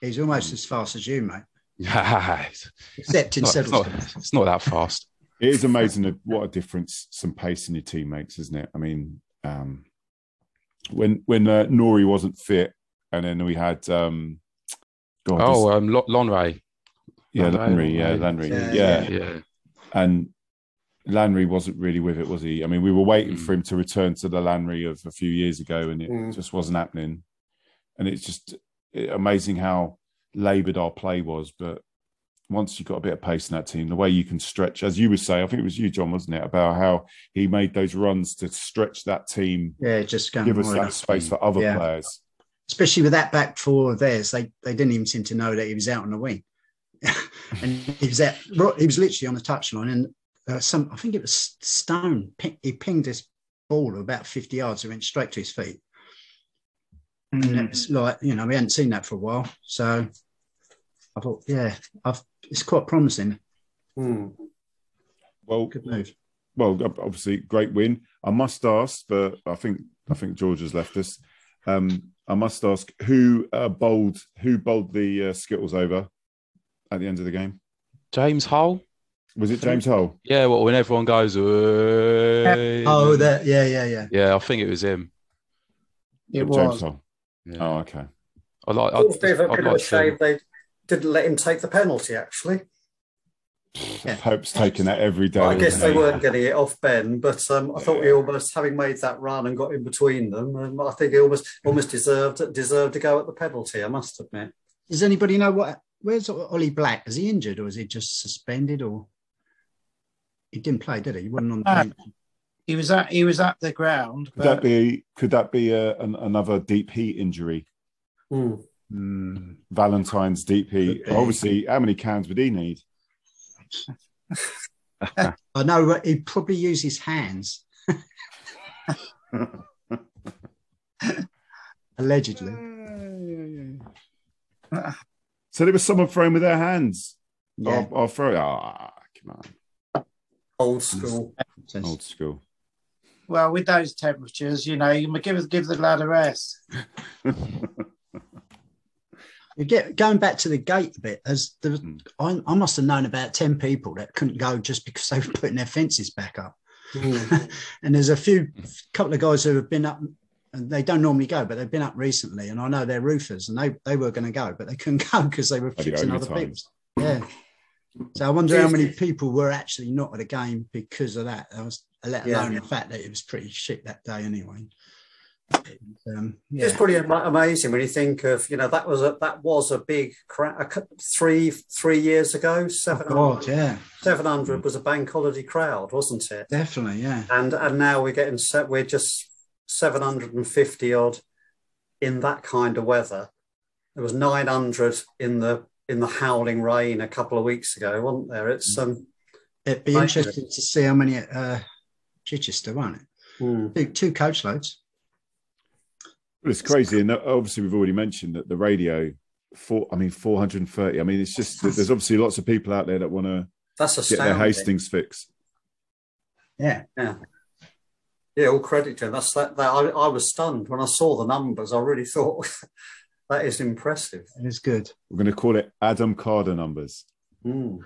He's almost as fast as you, mate. it's, Except in not, it's, not, Settles. it's not that fast. It is amazing what a difference some pace in your team makes, isn't it? I mean, um, when when uh, Nori wasn't fit, and then we had um, God, Oh, this- um, Lo- Lonray. Yeah, Lanray, Lanry. Yeah, Lanray. Lanry. Yeah, Yeah. Yeah. And Lanry wasn't really with it, was he? I mean, we were waiting Mm. for him to return to the Lanry of a few years ago, and it Mm. just wasn't happening. And it's just amazing how laboured our play was. But once you've got a bit of pace in that team, the way you can stretch, as you would say, I think it was you, John, wasn't it, about how he made those runs to stretch that team, Yeah, just give us that up. space for other Yeah. players. especially with that back four of theirs, they, they didn't even seem to know that he was out on the wing. and he was out, he was literally on the touchline, and uh, some I think it was Stone. ping- He pinged this ball about fifty yards. It went straight to his feet, and it's like you know we hadn't seen that for a while. So I thought, yeah, I've, it's quite promising. Hmm. Well, Good move. well, obviously, great win. I must ask, but I think I think George has left us. Um, I must ask who uh, bowled who bowled the uh, Skittles over at the end of the game. James Hull. Was it James Hull? Yeah, well, when everyone goes, "Hey," Oh, that yeah, yeah, yeah. yeah, I think it was him. It James was. Hull. Yeah. Oh, okay. I like. It was a bit of a, I'd bit of a like to- shame they didn't let him take the penalty, actually. Yeah. Pope's taking that every day. I guess they he? weren't getting it off Ben, but um, I thought he almost, having made that run and got in between them, um, I think he almost almost deserved deserved to go at the penalty. I must admit. Does anybody know what? Where's Ollie Black? Is he injured or is he just suspended or? He didn't play, did he? He wasn't on the bench. He was at he was at the ground. Could that be? Could that be a, an, another deep heat injury? Hmm. Hmm. Valentine's deep heat. Obviously, how many cans would he need? I know uh, he'd probably use his hands. Allegedly. So there was someone throwing with their hands. Yeah. I'll, I'll throw it. Ah, come on. Old school. Old school. well, with those temperatures, you know, you give give the lad a rest. You get going back to the gate a bit. As there was, Hmm. I, I must have known about ten people that couldn't go just because they were putting their fences back up. Hmm. and there's a few couple of guys who have been up and they don't normally go, but they've been up recently. And I know they're roofers and they, they were going to go, but they couldn't go because they were fixing other overtime. people's. Yeah. So I wonder how many people were actually not at a game because of that. I was let Yeah. alone the fact that it was pretty shit that day anyway. Um, It's pretty amazing when you think of you know that was a that was a big crowd three three years ago. Seven God, yeah, seven hundred was a bank holiday crowd, wasn't it? definitely, yeah. And and now we're getting set. We're just seven hundred and fifty odd in that kind of weather. There was nine hundred in the in the howling rain a couple of weeks ago, wasn't there? It's um. It'd be interesting to see how many at uh, Chichester, won't it? hmm. Two, two coach loads. Well, it's crazy, and obviously we've already mentioned that the radio. Four, I mean, four hundred and thirty. I mean, it's just that there's obviously lots of people out there that want to That's get their. Hastings fix. Yeah. Yeah. Yeah, all credit to him. That's that. that I, I was stunned when I saw the numbers. I really thought that is impressive. It is good. We're going to call it Adam Carder numbers. Mm.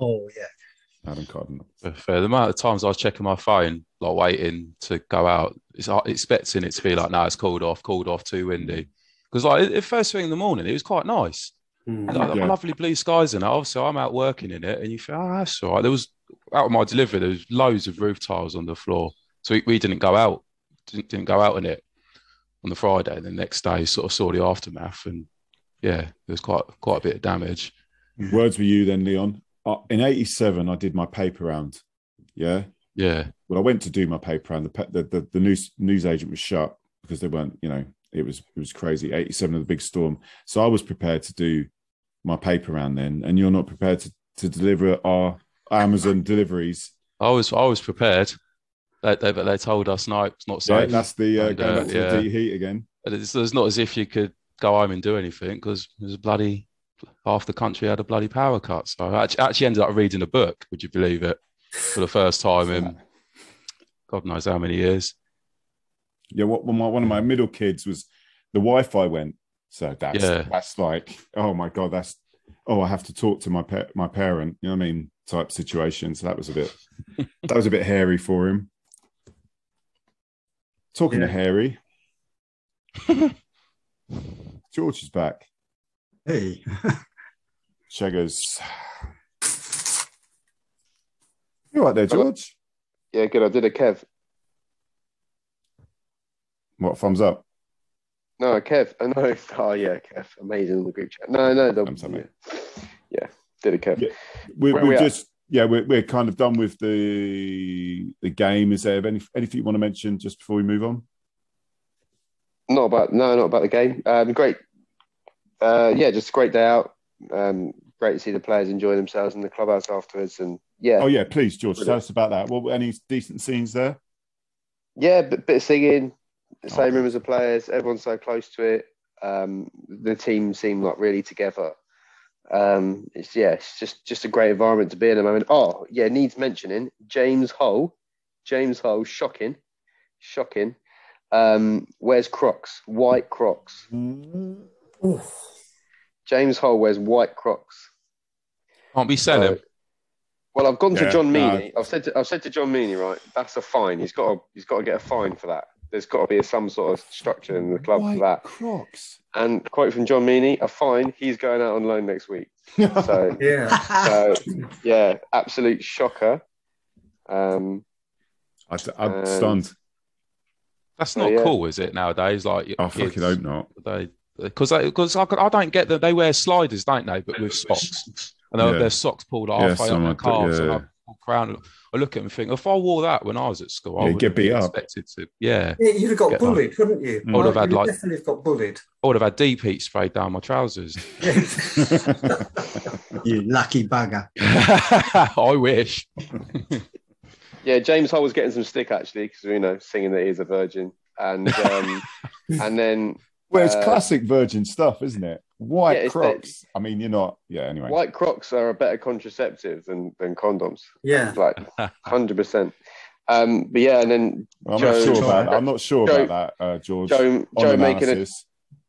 Oh, yeah. Adam Carder. numbers. For fair, the amount of times I was checking my phone, like waiting to go out, it's expecting it to be like, no, it's called off, called off, too windy. Because like at first thing in the morning, it was quite nice, Mm. like, Yeah. lovely blue skies and that. Obviously, I'm out working in it, and you feel, oh, that's all right. There was out of my delivery, there was loads of roof tiles on the floor, so we, we didn't go out, didn't, didn't go out in it on the Friday. And the next day, sort of saw the aftermath, and yeah, there was quite quite a bit of damage. Words with you then, Leon. Uh, in '87, I did my paper round. Yeah. Yeah, Well, I went to do my paper round. The the, the, the news news agent was shut because they weren't. You know, it was it was crazy. '87 of the big storm. So I was prepared to do my paper round then, and you're not prepared to to deliver our Amazon deliveries. I was I was prepared. They, they, but they told us no, it's not So safe. that's the uh, And, going uh, back to yeah. the deep heat again. And it's, it's not as if you could go home and do anything because there's a bloody half the country had a bloody power cut. So I actually, actually ended up reading a book. Would you believe it? For the first time in God knows how many years. Yeah, what one of my, one of my middle kids was the Wi-Fi went. So that's Yeah. that's like, oh my god, that's oh, I have to talk to my pa- my parent. You know what I mean? Type situation. So that was a bit that was a bit hairy for him. Talking yeah. to Harry, George is back. Hey, Shaggers. You right there, George? Yeah, good. I did a Kev. What thumbs up? No, Kev. Oh, I know. Oh yeah, Kev. Amazing in the group chat. No, no, the, yeah. yeah, did a Kev. Yeah. We're, we're we just yeah, we're, we're kind of done with the the game. Is there any, anything you want to mention just before we move on? Not about no, not about the game. Um, great. Uh, yeah, just a great day out. Um, great to see the players enjoy themselves in the clubhouse afterwards, and yeah, Oh yeah, please, George, tell us about that. What any decent scenes there? yeah, bit, bit of singing, the same Oh. room as the players. Everyone's so close to it. Um, the team seem like really together. Um, it's yeah, it's just just a great environment to be in. at the moment. oh yeah, needs mentioning James Hull. James Hull, shocking, shocking. Um, wears Crocs, white Crocs. James Hull wears white Crocs. Can't be selling. So- well, I've gone Yeah, to John no. Meaney. I've said to, I've said to John Meaney, right? That's a fine. He's got to he's got to get a fine for that. There's got to be some sort of structure in the club for that. Crocs. And quote from John Meany: a fine. He's going out on loan next week. So, Yeah. so yeah, absolute shocker. Um, I, I'm Um, stunned. That's not yeah. cool, is it? Nowadays, like I fucking hope not. They because because I, I don't get that they wear sliders, don't they? But with socks, and Yeah. their socks pulled Yeah, halfway some up their like that, calves, and yeah. I walk around. I look at them and think, if I wore that when I was at school, I Yeah, would get beat been up. expected to. Yeah, Yeah, you'd have got Get on. bullied, wouldn't you? Mm. I would have had like definitely have got bullied. I would have had deep heat sprayed down my trousers. You lucky bugger. I wish. yeah, James Hull was getting some stick actually because you know singing that he's a virgin, and um, and then Well, it's Uh, classic Virgin stuff, isn't it? White Yeah, it's the- Crocs. I mean, you're not. Yeah. Anyway. white Crocs are a better contraceptive than than condoms. Yeah. Like hundred percent. Um, but yeah, and then Well, I'm Joe- not sure about. I'm not sure Joe- about that, uh, George. Joe Joe making a.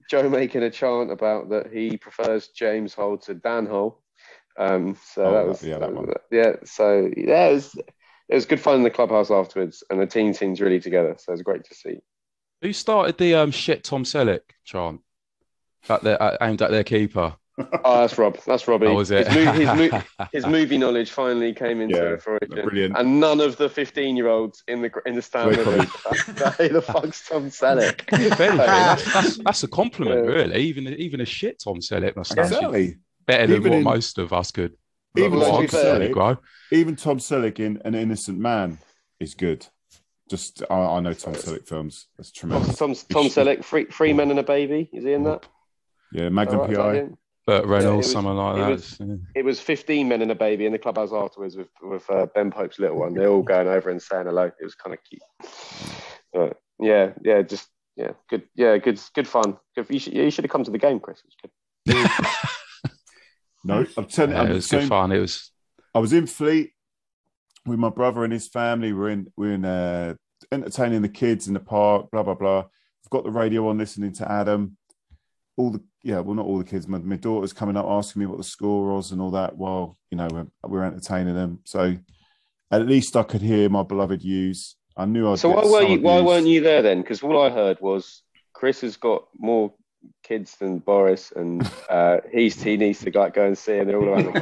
Joe making a chant about that he prefers James Hull to Dan Hull. Um, so Oh, that that- was yeah, that one. Yeah, so yeah, it was it was good fun in the clubhouse afterwards, and the team seems really together. So it was great to see. Who started the um shit Tom Selleck chant? At their, uh, aimed at their keeper. Oh, that's Rob. That's Robbie. Oh, was it? His, mo- his, mo- his movie knowledge finally came into Yeah, fruition, brilliant. and none of the fifteen-year-olds in the in the stand Wait, with us. Who the fuck's Tom Selleck? If that's, that's, that's a compliment, Yeah. really. Even even a shit Tom Selleck must actually Exactly. better than Even what in- most of us could. Even Well, what to I be could fair- certainly grow. Even Tom Selleck in An Innocent Man is good. Just I, I know Tom Selleck films. That's tremendous. Tom Tom Selleck, Three, Three Men and a Baby. Is he in that? Yeah, Magnum All right, is that PI. him? Burt Reynolds, it was- someone like it that. was- Yeah. It was 15 men and a baby in the clubhouse afterwards with, with uh, Ben Pope's little one. They're all going over and saying hello. It was kind of cute. But, yeah, yeah, just yeah, good, yeah, good, good fun. Good, you, should, you should have come to the game, Chris. It was good. No, I'm telling Yeah, I'm it was saying- good fun. It was I was in Fleet with my brother and his family. We're in we're in uh, entertaining the kids in the park. Blah blah blah. I've got the radio on, listening to Adam. All the yeah, well, not all the kids. My, my daughter's coming up asking me what the score was and all that. While you know we're, we're entertaining them, so at least I could hear my beloved U's. I knew I'd. So why were some you? Why abuse. weren't you there then? Because all I heard was Chris has got more kids than Boris, and uh, he's he needs to go, go and see, and they're all around the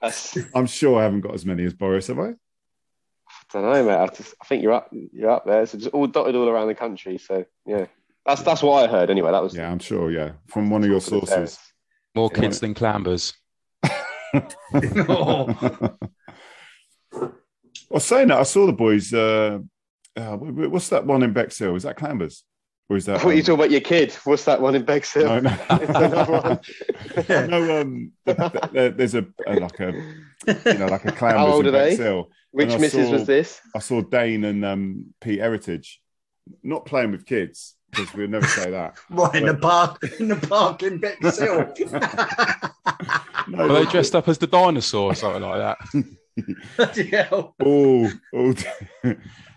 country. I'm sure I haven't got as many as Boris, have I? I don't know, mate. I, just, I think you're up, you're up there. So just all dotted all around the country. So yeah, that's that's what I heard anyway. That was Yeah, I'm sure. Yeah, from one of your talk of the sources. more Yeah. kids than clambers. Well, saying that, I saw the boys. Uh, uh, wh- wh- what's that one in Bexhill? Is that Clambers? Or is that? What are you um, talking about? Your kid? What's that one in Bexhill? No, no. It's another one. no, um, th- th- there- there's a, a like a you know like a Clambers How old in are they? Bexhill. Which And missus saw- was this? I saw Dane and um, Pete Heritage not playing with kids because we'd never say that. What in the park? In the park in Bexhill. No, Were they dressed up as the dinosaur or something like that? Oh, oh.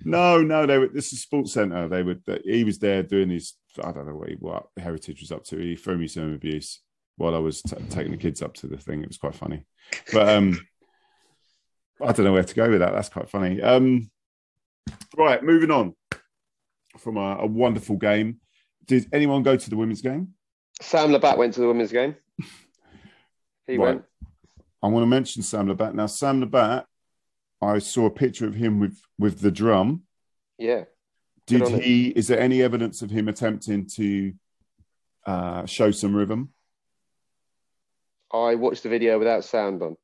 no, no, they were. This is sports centre. They were. He was there doing his. I don't know what, he, what Heritage was up to. He threw me some abuse while I was t- taking the kids up to the thing. It was quite funny, but um, I don't know where to go with that. That's quite funny. Um, right, moving on from a, a wonderful game. Did anyone go to the women's game? Sam Labatt went to the women's game. He Right. went. I want to mention Sam Labatt. Now, Sam Labatt, I saw a picture of him with with the drum. Yeah. Did he? Is there any evidence of him attempting to uh, show some rhythm? I watched the video without sound on,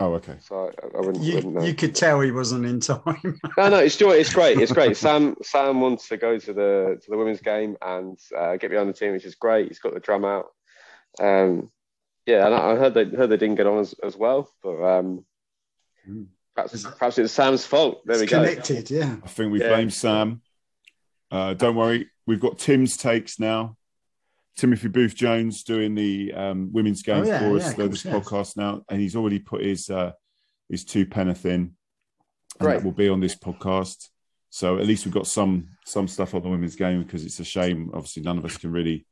Oh, okay. so I, I wouldn't, You, wouldn't know. you could tell he wasn't in time. No, no, it's joy. It's great. It's great. Sam Sam wants to go to the to the women's game and uh, get behind the team, which is great. He's got the drum out. Um, yeah, and I I heard they heard they didn't get on as, as well, but um, perhaps perhaps it's Sam's fault. There we go. connected, yeah. I think we Yeah. blame Sam. Uh, don't worry, we've got Tim's takes now. Timothy Booth Jones doing the um, women's game Oh, yeah, for us course, this yeah. podcast now, and he's already put his uh, his two penneth in. And Great. that will be on this podcast. So at least we've got some some stuff on the women's game because it's a shame. Obviously, none of us can really.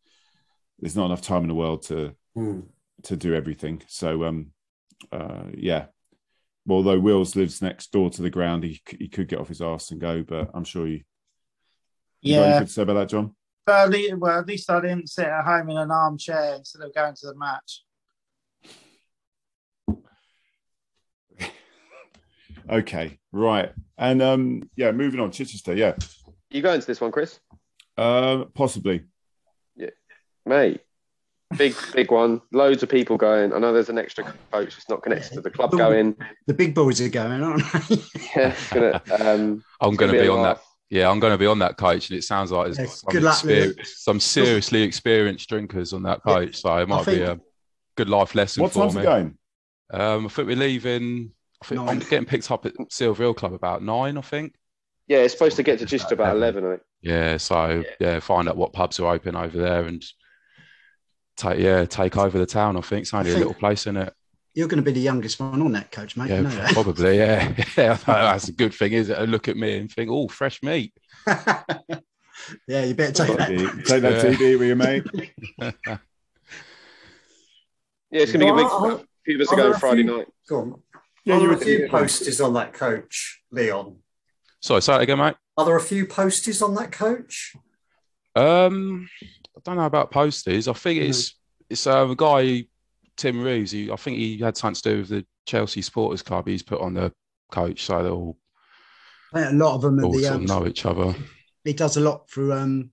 There's not enough time in the world to Hmm. to do everything. So um, uh, yeah. Although Wills lives next door to the ground, he he could get off his arse and go. But I'm sure you. you Yeah. anything to say about that, John? But at least, well, at least I didn't sit at home in an armchair instead of going to the match. Okay, right, and um, yeah, moving on. Chichester, yeah, You go into this one, Chris? uh, possibly. Yeah, mate, big big one. Loads of people going. I know there's an extra coach that's not connected to the club going. The big boys are going, aren't they? Yeah, gonna. Um, I'm going to a be on that. Laugh. Yeah, I'm going to be on that coach, and it sounds like there's Yeah, some, good luck exper- some seriously experienced drinkers on that coach, so it might think- be a good life lesson What for time's me. it going? Um, I think we're leaving. I think I'm getting picked up at Silver Hill Club about nine. I think. Yeah, it's supposed to get to just about eleven. I think. Yeah, so yeah, find out what pubs are open over there and take yeah take over the town. I think it's only a think- little place in it. You're going to be the youngest one on that coach, mate. Yeah, you know that. probably. Yeah, yeah. That's a good thing, is it? Look at me and think, oh, fresh meat. yeah, you better take that. Take that Yeah. TV with you, mate. Yeah, it's gonna be a big. Are- A few of us are are going Friday few- night. Go on. Yeah, are you there a were- few posties on that coach, Leon? Sorry, say that again, mate. Are there a few posters on that coach? Um, I don't know about posters. I think it's it's um, a guy, Tim Reeves. He, I think he had something to do with the Chelsea Supporters Club. He's put on the coach, so they all, a lot of them are all the um, know each other. he does a lot through um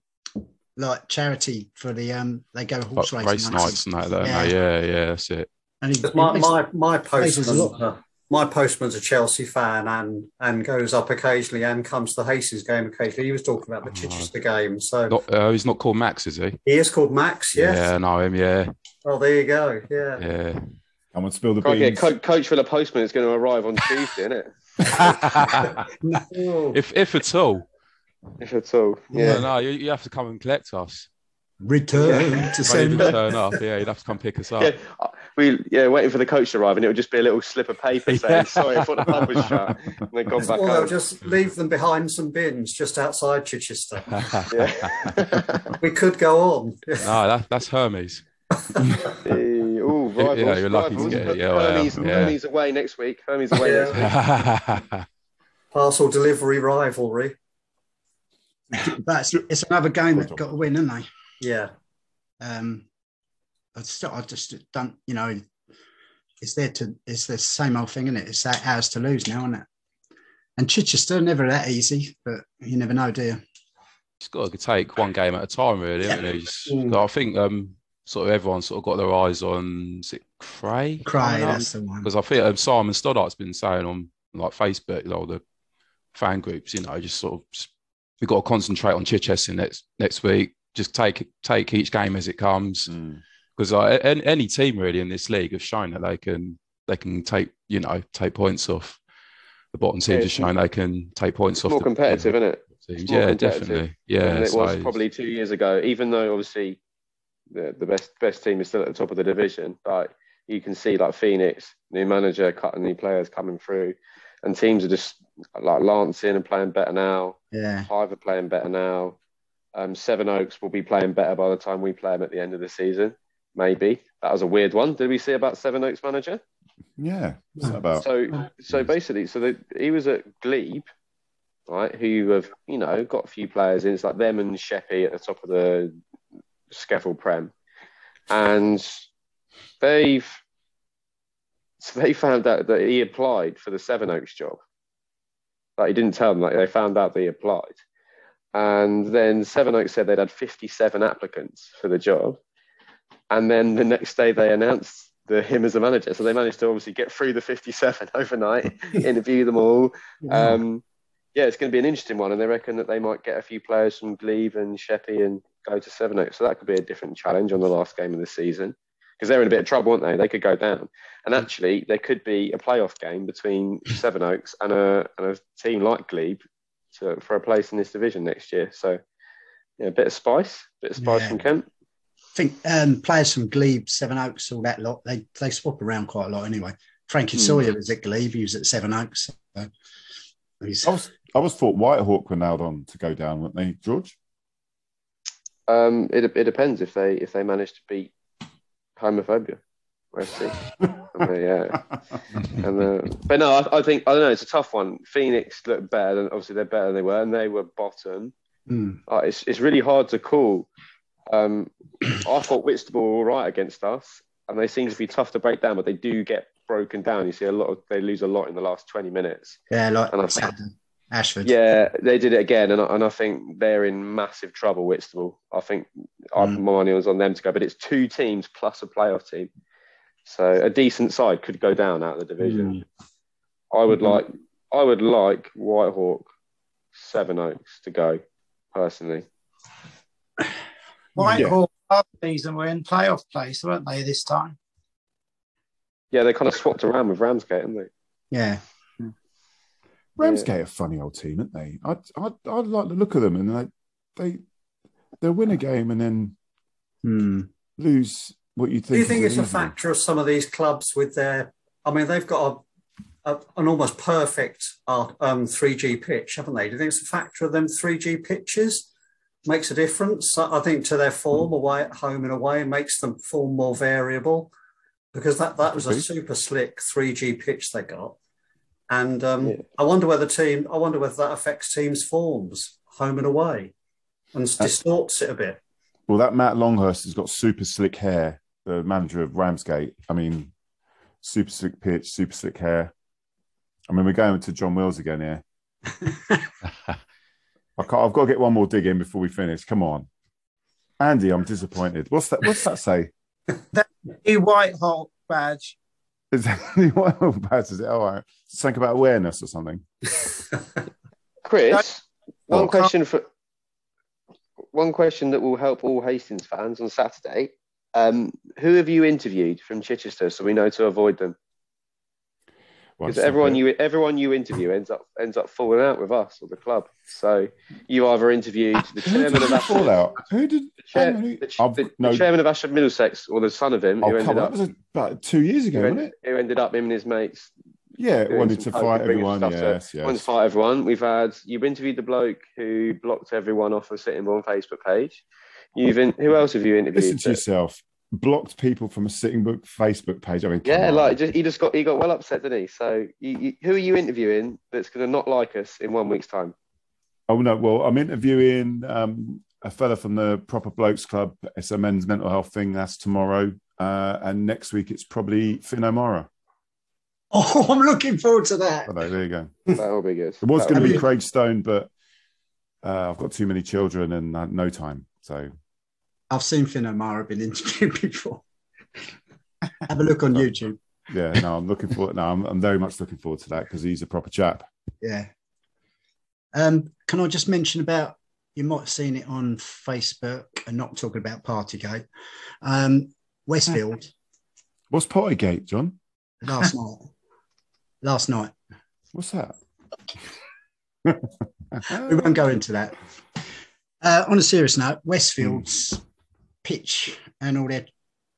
like charity for the um they go horse Like racing race nights and that. Yeah. Yeah, yeah, that's it. And he, my, he my, my places a lot. uh, my postman's a Chelsea fan and and goes up occasionally and comes to the Hastings game occasionally. He was talking about the Chichester game, so Not, uh, he's not called Max, is he? he is called Max. Yes. Yeah, I know him. Yeah, Oh, there you go. Yeah. yeah. Come on, spill the Can't beans. Co- coach for the postman is going to arrive on Tuesday, isn't it? Oh, if if at all, If at all. yeah. Yeah. no, you, you have to come and collect us. Return to Don't even sender. turn up. Yeah, you'd have to come pick us up. Yeah, we yeah waiting for the coach to arrive, and it would just be a little slip of paper saying, Yeah. "Sorry, I thought the pub was shut." And they've gone back or they'll just leave them behind some bins just outside Chichester. We could go on. No, that, that's Hermes. Hey, ooh, rivals, Yeah, you're lucky to get it. Yeah, well, Hermes, yeah. Hermes away next week. Hermes away Yeah. next week. Parcel delivery rivalry. But it's, it's another game that got to win, isn't they? Yeah. Um, I just, I just don't, you know, it's there to, it's the same old thing, isn't it? It's that ours to lose now, isn't it? And Chichester never that easy, but you never know, do you? Just got to take one game at a time, really. haven't you? Just- Mm. I think um, sort of everyone sort of got their eyes on is it Cray? Cry, that's the one. Because I think um, Simon Stoddart's been saying on like Facebook, you know, the fan groups, you know, just sort of just- we've got to concentrate on Chichester next next week. Just take take each game as it comes. Mm. Because uh, any, any team really in this league have shown that they can they can take you know take points off the bottom teams. Yeah, have shown they can take points It's off more the competitive, isn't it? teams. It's Yeah, definitely. than Yeah, it was probably two years ago. Even though obviously the, the best best team is still at the top of the division, but you can see like Phoenix, new manager, cutting new players coming through, and teams are just like Lancing and playing better now. Yeah. Hythe are playing better now. Um, Seven Oaks will be playing better by the time we play them at the end of the season. Maybe that was a weird one. Did we see about Seven Oaks manager? Yeah, about? So, so basically, so they, he was at Glebe, right? Who have you know got a few players in. It's like them and Sheppey at the top of the SCEFL Prem, and they've So they found out that he applied for the Seven Oaks job. Like he didn't tell them. Like they found out that he applied, and then Sevenoaks said they'd had 57 applicants for the job, and then the next day they announced the him as a manager. So they managed to obviously get through the 57 overnight, interview them all. Um, yeah, it's going to be an interesting one, and they reckon that they might get a few players from Glebe and Sheppey and go to Sevenoaks. So that could be a different challenge on the last game of the season because they're in a bit of trouble, aren't they? They could go down, and actually there could be a playoff game between Sevenoaks and a and a team like Glebe to, for a place in this division next year. So yeah, a bit of spice, bit of spice Yeah. from Kent. I think um, players from Glebe, Seven Oaks, all that lot, they they swap around quite a lot anyway. Frankie Hmm. Sawyer was at Glebe, he was at Seven Oaks. So he's, I was I was thought Whitehawk were nailed on to go down, weren't they, George? Um, it it depends if they if they manage to beat homophobia. Let's see. Yeah. And uh, but no, I, I think I don't know. It's a tough one. Phoenix look better than obviously they're better than they were, and they were bottom. Mm. Uh, it's it's really hard to call. Um, I thought Whitstable were all right against us, and they seem to be tough to break down, but they do get broken down. You see a lot of they lose a lot in the last twenty minutes. yeah, like And I- Ashford. Yeah, they did it again, and I, and I think they're in massive trouble. Whitstable, I think Mm. put my money was on them to go, but it's two teams plus a playoff team, so a decent side could go down out of the division. I would like, I would like Whitehawk, Seven Oaks to go personally. Whitehawk last season were in playoff place, weren't they, this time? Yeah, they kind of swapped around with Ramsgate, haven't they? Yeah. Ramsgate are a funny old team, aren't they? I I I like the look of them, and they they they'll win a game and then Hmm. lose what you think. Do you think it's a factor of some of these clubs with their? I mean, they've got a, a, an almost perfect uh, um, 3G pitch, haven't they? Do you think it's a factor of them 3G pitches makes a difference? I think to their form away at home and away makes them form more variable because that, that was a super slick 3G pitch they got. And um, Yeah. I wonder whether team, I wonder whether that affects teams' forms home and away and distorts it a bit. Well, that Matt Longhurst has got super slick hair. The manager of Ramsgate. I mean, super slick pitch, super slick hair. I mean, we're going to John Wills again here. I can't, I've got to get one more dig in before we finish. Come on, Andy. I'm disappointed. What's that? What's that say? that New Whitehawk badge. Is that what bad is it? All right. Something about awareness or something. Chris, one oh, question for one question that will help all Hastings fans on Saturday. Um, who have you interviewed from Chichester so we know to avoid them? Because everyone you everyone you interview ends up ends up falling out with us or the club. So you either interviewed the chairman of Ashford, fall out? Who did? the, chair, who- the, ch- I've- the- the chairman of Ashford Middlesex or the son of him Oh, who ended on. That up was about two years ago, who, wasn't ended, it? who ended up him and his mates Yeah, wanted to fight everyone. to- Yes, wanted to fight everyone. We've had you've interviewed the bloke who blocked everyone off of Sitting on Facebook page. You've in, who else have you interviewed? Listen to that- yourself. Blocked people from a sitting book Facebook page. I mean, Yeah, on. like just, he just got he got well upset, didn't he? So you, you, who are you interviewing that's going to not like us in one week's time? Oh no, well, I'm interviewing um, a fella from the Proper Blokes Club. It's a men's mental health thing. That's tomorrow, uh, and next week it's probably Finn O'Mara. Oh, I'm looking forward to that. Oh, no, there you go. That will be good. It was That going to be Craig Stone, but uh, I've got too many children and uh, no time. So I've seen Finn O'Mara been interviewed before. Have a look on YouTube. yeah, no, I'm looking forward. No, I'm, I'm very much looking forward to that because he's a proper chap. Yeah. Um, can I just mention about you might have seen it on Facebook and not talking about Partygate. Um, Westfield What's Partygate, John? last night. Last night. What's that? We won't go into that. Uh, on a serious note, Westfield's pitch and all their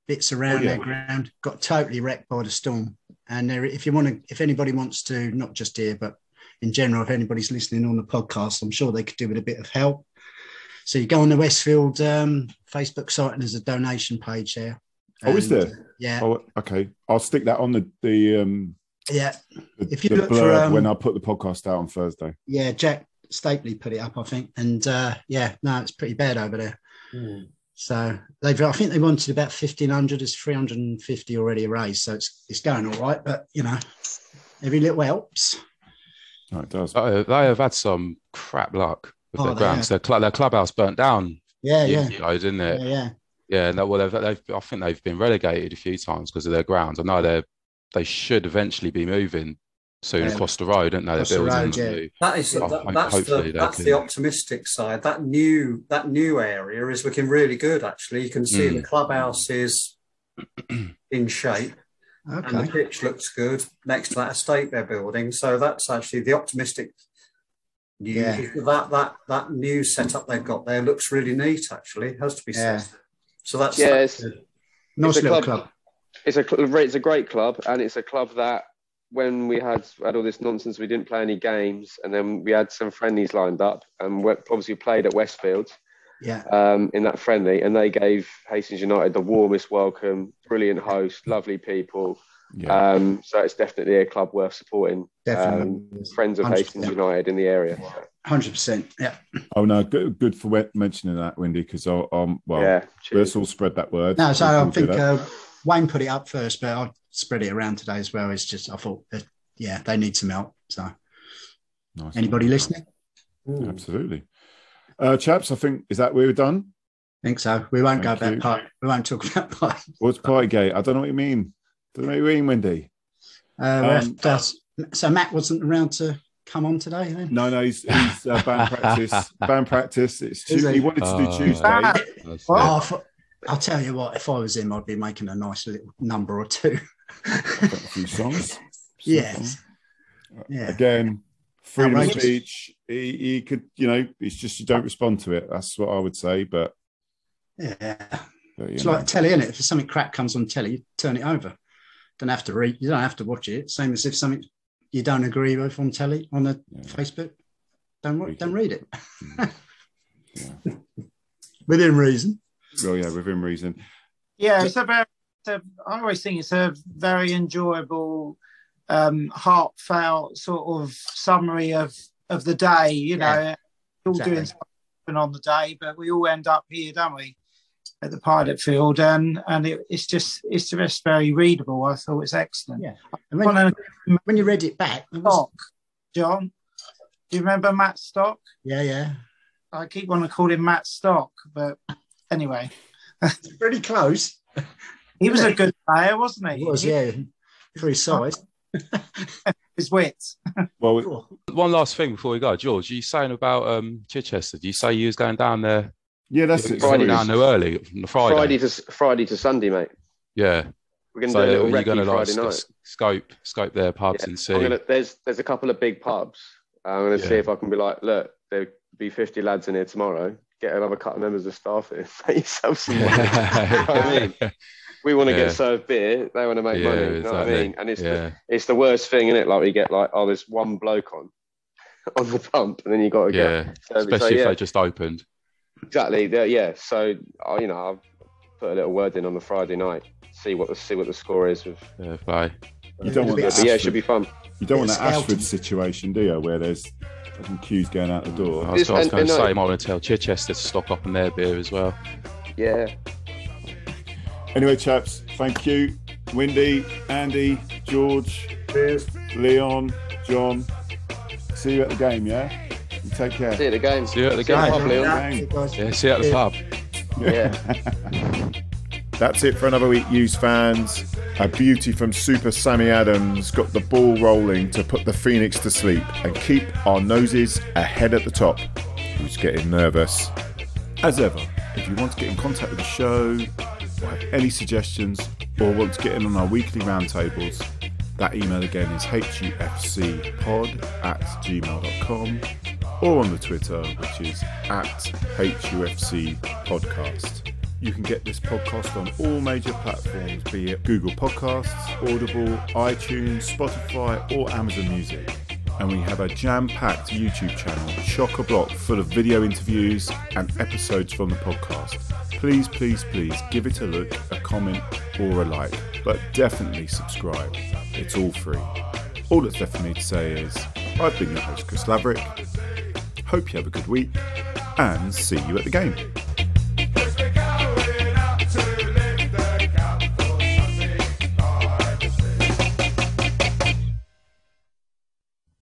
bits around Oh, yeah. their ground got totally wrecked by the storm. And there, if you want to, if anybody wants to, not just here, but in general, if anybody's listening on the podcast, I'm sure they could do with a bit of help. So you go on the Westfield um, Facebook site and there's a donation page there. Oh, is there? uh, yeah, Oh, okay. I'll stick that on the the um yeah, the, If you look for, um, when I put the podcast out on Thursday. yeah. Jack Stapley put it up, I think, and uh, yeah, no, it's pretty bad over there. Hmm. So they've, I think they wanted about fifteen hundred. It's three hundred and fifty already raised, so it's it's going all right. But you know, every little helps. No, it does. Uh, they have had some crap luck with Oh, their grounds. Their, cl- their clubhouse burnt down. Yeah, years yeah, ago, didn't yeah, it? yeah. Yeah, and that, well, they've, they've, I think they've been relegated a few times because of their grounds. I know they they should eventually be moving soon Yeah. across the road, don't they? Across They're the building road, yeah. new. That is Yeah, that, ho- that's the that's can- the optimistic side. That new that new area is looking really good. Actually, you can see Mm. the clubhouse is in shape and the pitch looks good next to that estate they're building. So that's actually the optimistic. New, Yeah. That that that new setup they've got there looks really neat. Actually, has to be Yeah. said. So that's Yeah, that's it's- good. Nice It's a little club- club. It's a it's a great club, and it's a club that when we had had all this nonsense, we didn't play any games, and then we had some friendlies lined up, and we obviously played at Westfield Yeah, um, in that friendly, and they gave Hastings United the warmest welcome, brilliant host, lovely people. Yeah. Um, so it's definitely a club worth supporting. definitely. Um, friends of 100%. Hastings United in the area. Hundred percent. Yeah. oh no, good, good for mentioning that, Wendy, because um, well, yeah, cheers. let's all spread that word. No, so We I think uh, Wayne put it up first, but I spread it around today as well. It's just I thought, that, yeah, they need some help. So Nice. anybody listening? Mm. Absolutely. Uh, chaps, I think is that we're done. I think so. We won't Thank go you. about part. We won't talk about part. What's Partygate? I don't know what you mean. Don't know what you mean, Wendy. Uh, Um, to- so Matt wasn't around to come on today. Then? No, no, he's, he's uh, band practice. Band practice. It's Is Tu- he? he wanted to do Oh. Tuesday. That's Well, it. Oh, I'll tell you what. If I was him, I'd be making a nice little number or two. A few songs. yes. Yeah. Again, freedom of speech. He, he could, you know, it's just you don't respond to it. That's what I would say. But, Yeah. but It's know. like telly, isn't it? If something crap comes on telly, you turn it over. Don't have to read. You don't have to watch it. Same as if something you don't agree with on telly on the Yeah. Facebook. Don't wa- Read don't it. read it Mm. Yeah. within reason. Well, yeah, within reason. Yeah, it's a very. It's a, I always think it's a very enjoyable, um, heartfelt sort of summary of of the day. You know, Yeah, all exactly. doing something on the day, but we all end up here, don't we, at the pilot field, and and it, it's just it's just very readable. I thought it's excellent. Yeah. And when, Well, and when you read it back, it was- Stock, John. Do you remember Matt Stock? yeah, yeah, I keep wanting to call him Matt Stock, but anyway, it's pretty close. he was a good player, wasn't he? It was, yeah, for his size. His wits. Well, we- One last thing before we go, George. You saying about um, Chichester? Do you say you was going down there? yeah, that's you it. Friday. down there early on Friday. Friday to Friday to Sunday, mate. Yeah. We're going to So do a little you're going to like Friday night. sc- scope scope their pubs Yeah, and see. I'm gonna, there's there's a couple of big pubs. I'm going to see if I can be like, look, there'll be 50 lads in here tomorrow. Get another couple of members of staff in. Make yourself some money. You know what I mean? We want to Yeah. get served beer. They want to make Yeah, money. You know what I mean? And it's the, it's the worst thing, isn't it? Like we get like, oh, there's one bloke on on the pump, and then you got to get yeah. service. So, Especially if yeah, they just opened. exactly. Yeah, yeah. So you know, I've put a little word in on the Friday night. See what the see what the score is with. Yeah, play. You don't want that. Yeah, it should be fun. You don't want Bit that. Ashford situation, do you? Where there's fucking queues going out the door. I was, I was And- going and to no- say, I might want to tell Chichester to stock up on their beer as well. Yeah. Anyway, chaps, thank you, Wendy, Andy, George, Cheers. Leon, John. See you at the game. Yeah. You take care. See you at the game. See you at the See you at the game. pub, Leon. Game. Yeah, see you at the Yeah. pub. Yeah. That's it for another week, News fans. A beauty from Super Sammy Adams got the ball rolling to put the Phoenix to sleep and keep our noses ahead at the top. Who's getting nervous? As ever, if you want to get in contact with the show, have any suggestions, or want to get in on our weekly roundtables, that email again is hufcpod at gmail.com or on the Twitter, which is at HUFC Podcast. You can get this podcast on all major platforms, be it Google Podcasts, Audible, iTunes, Spotify, or Amazon Music. And we have a jam packed YouTube channel, chock a block, full of video interviews and episodes from the podcast. Please, please, please give it a look, a comment, or a like, but definitely subscribe. It's all free. All that's left for me to say is I've been your host, Chris Laverick. Hope you have a good week and see you at the game.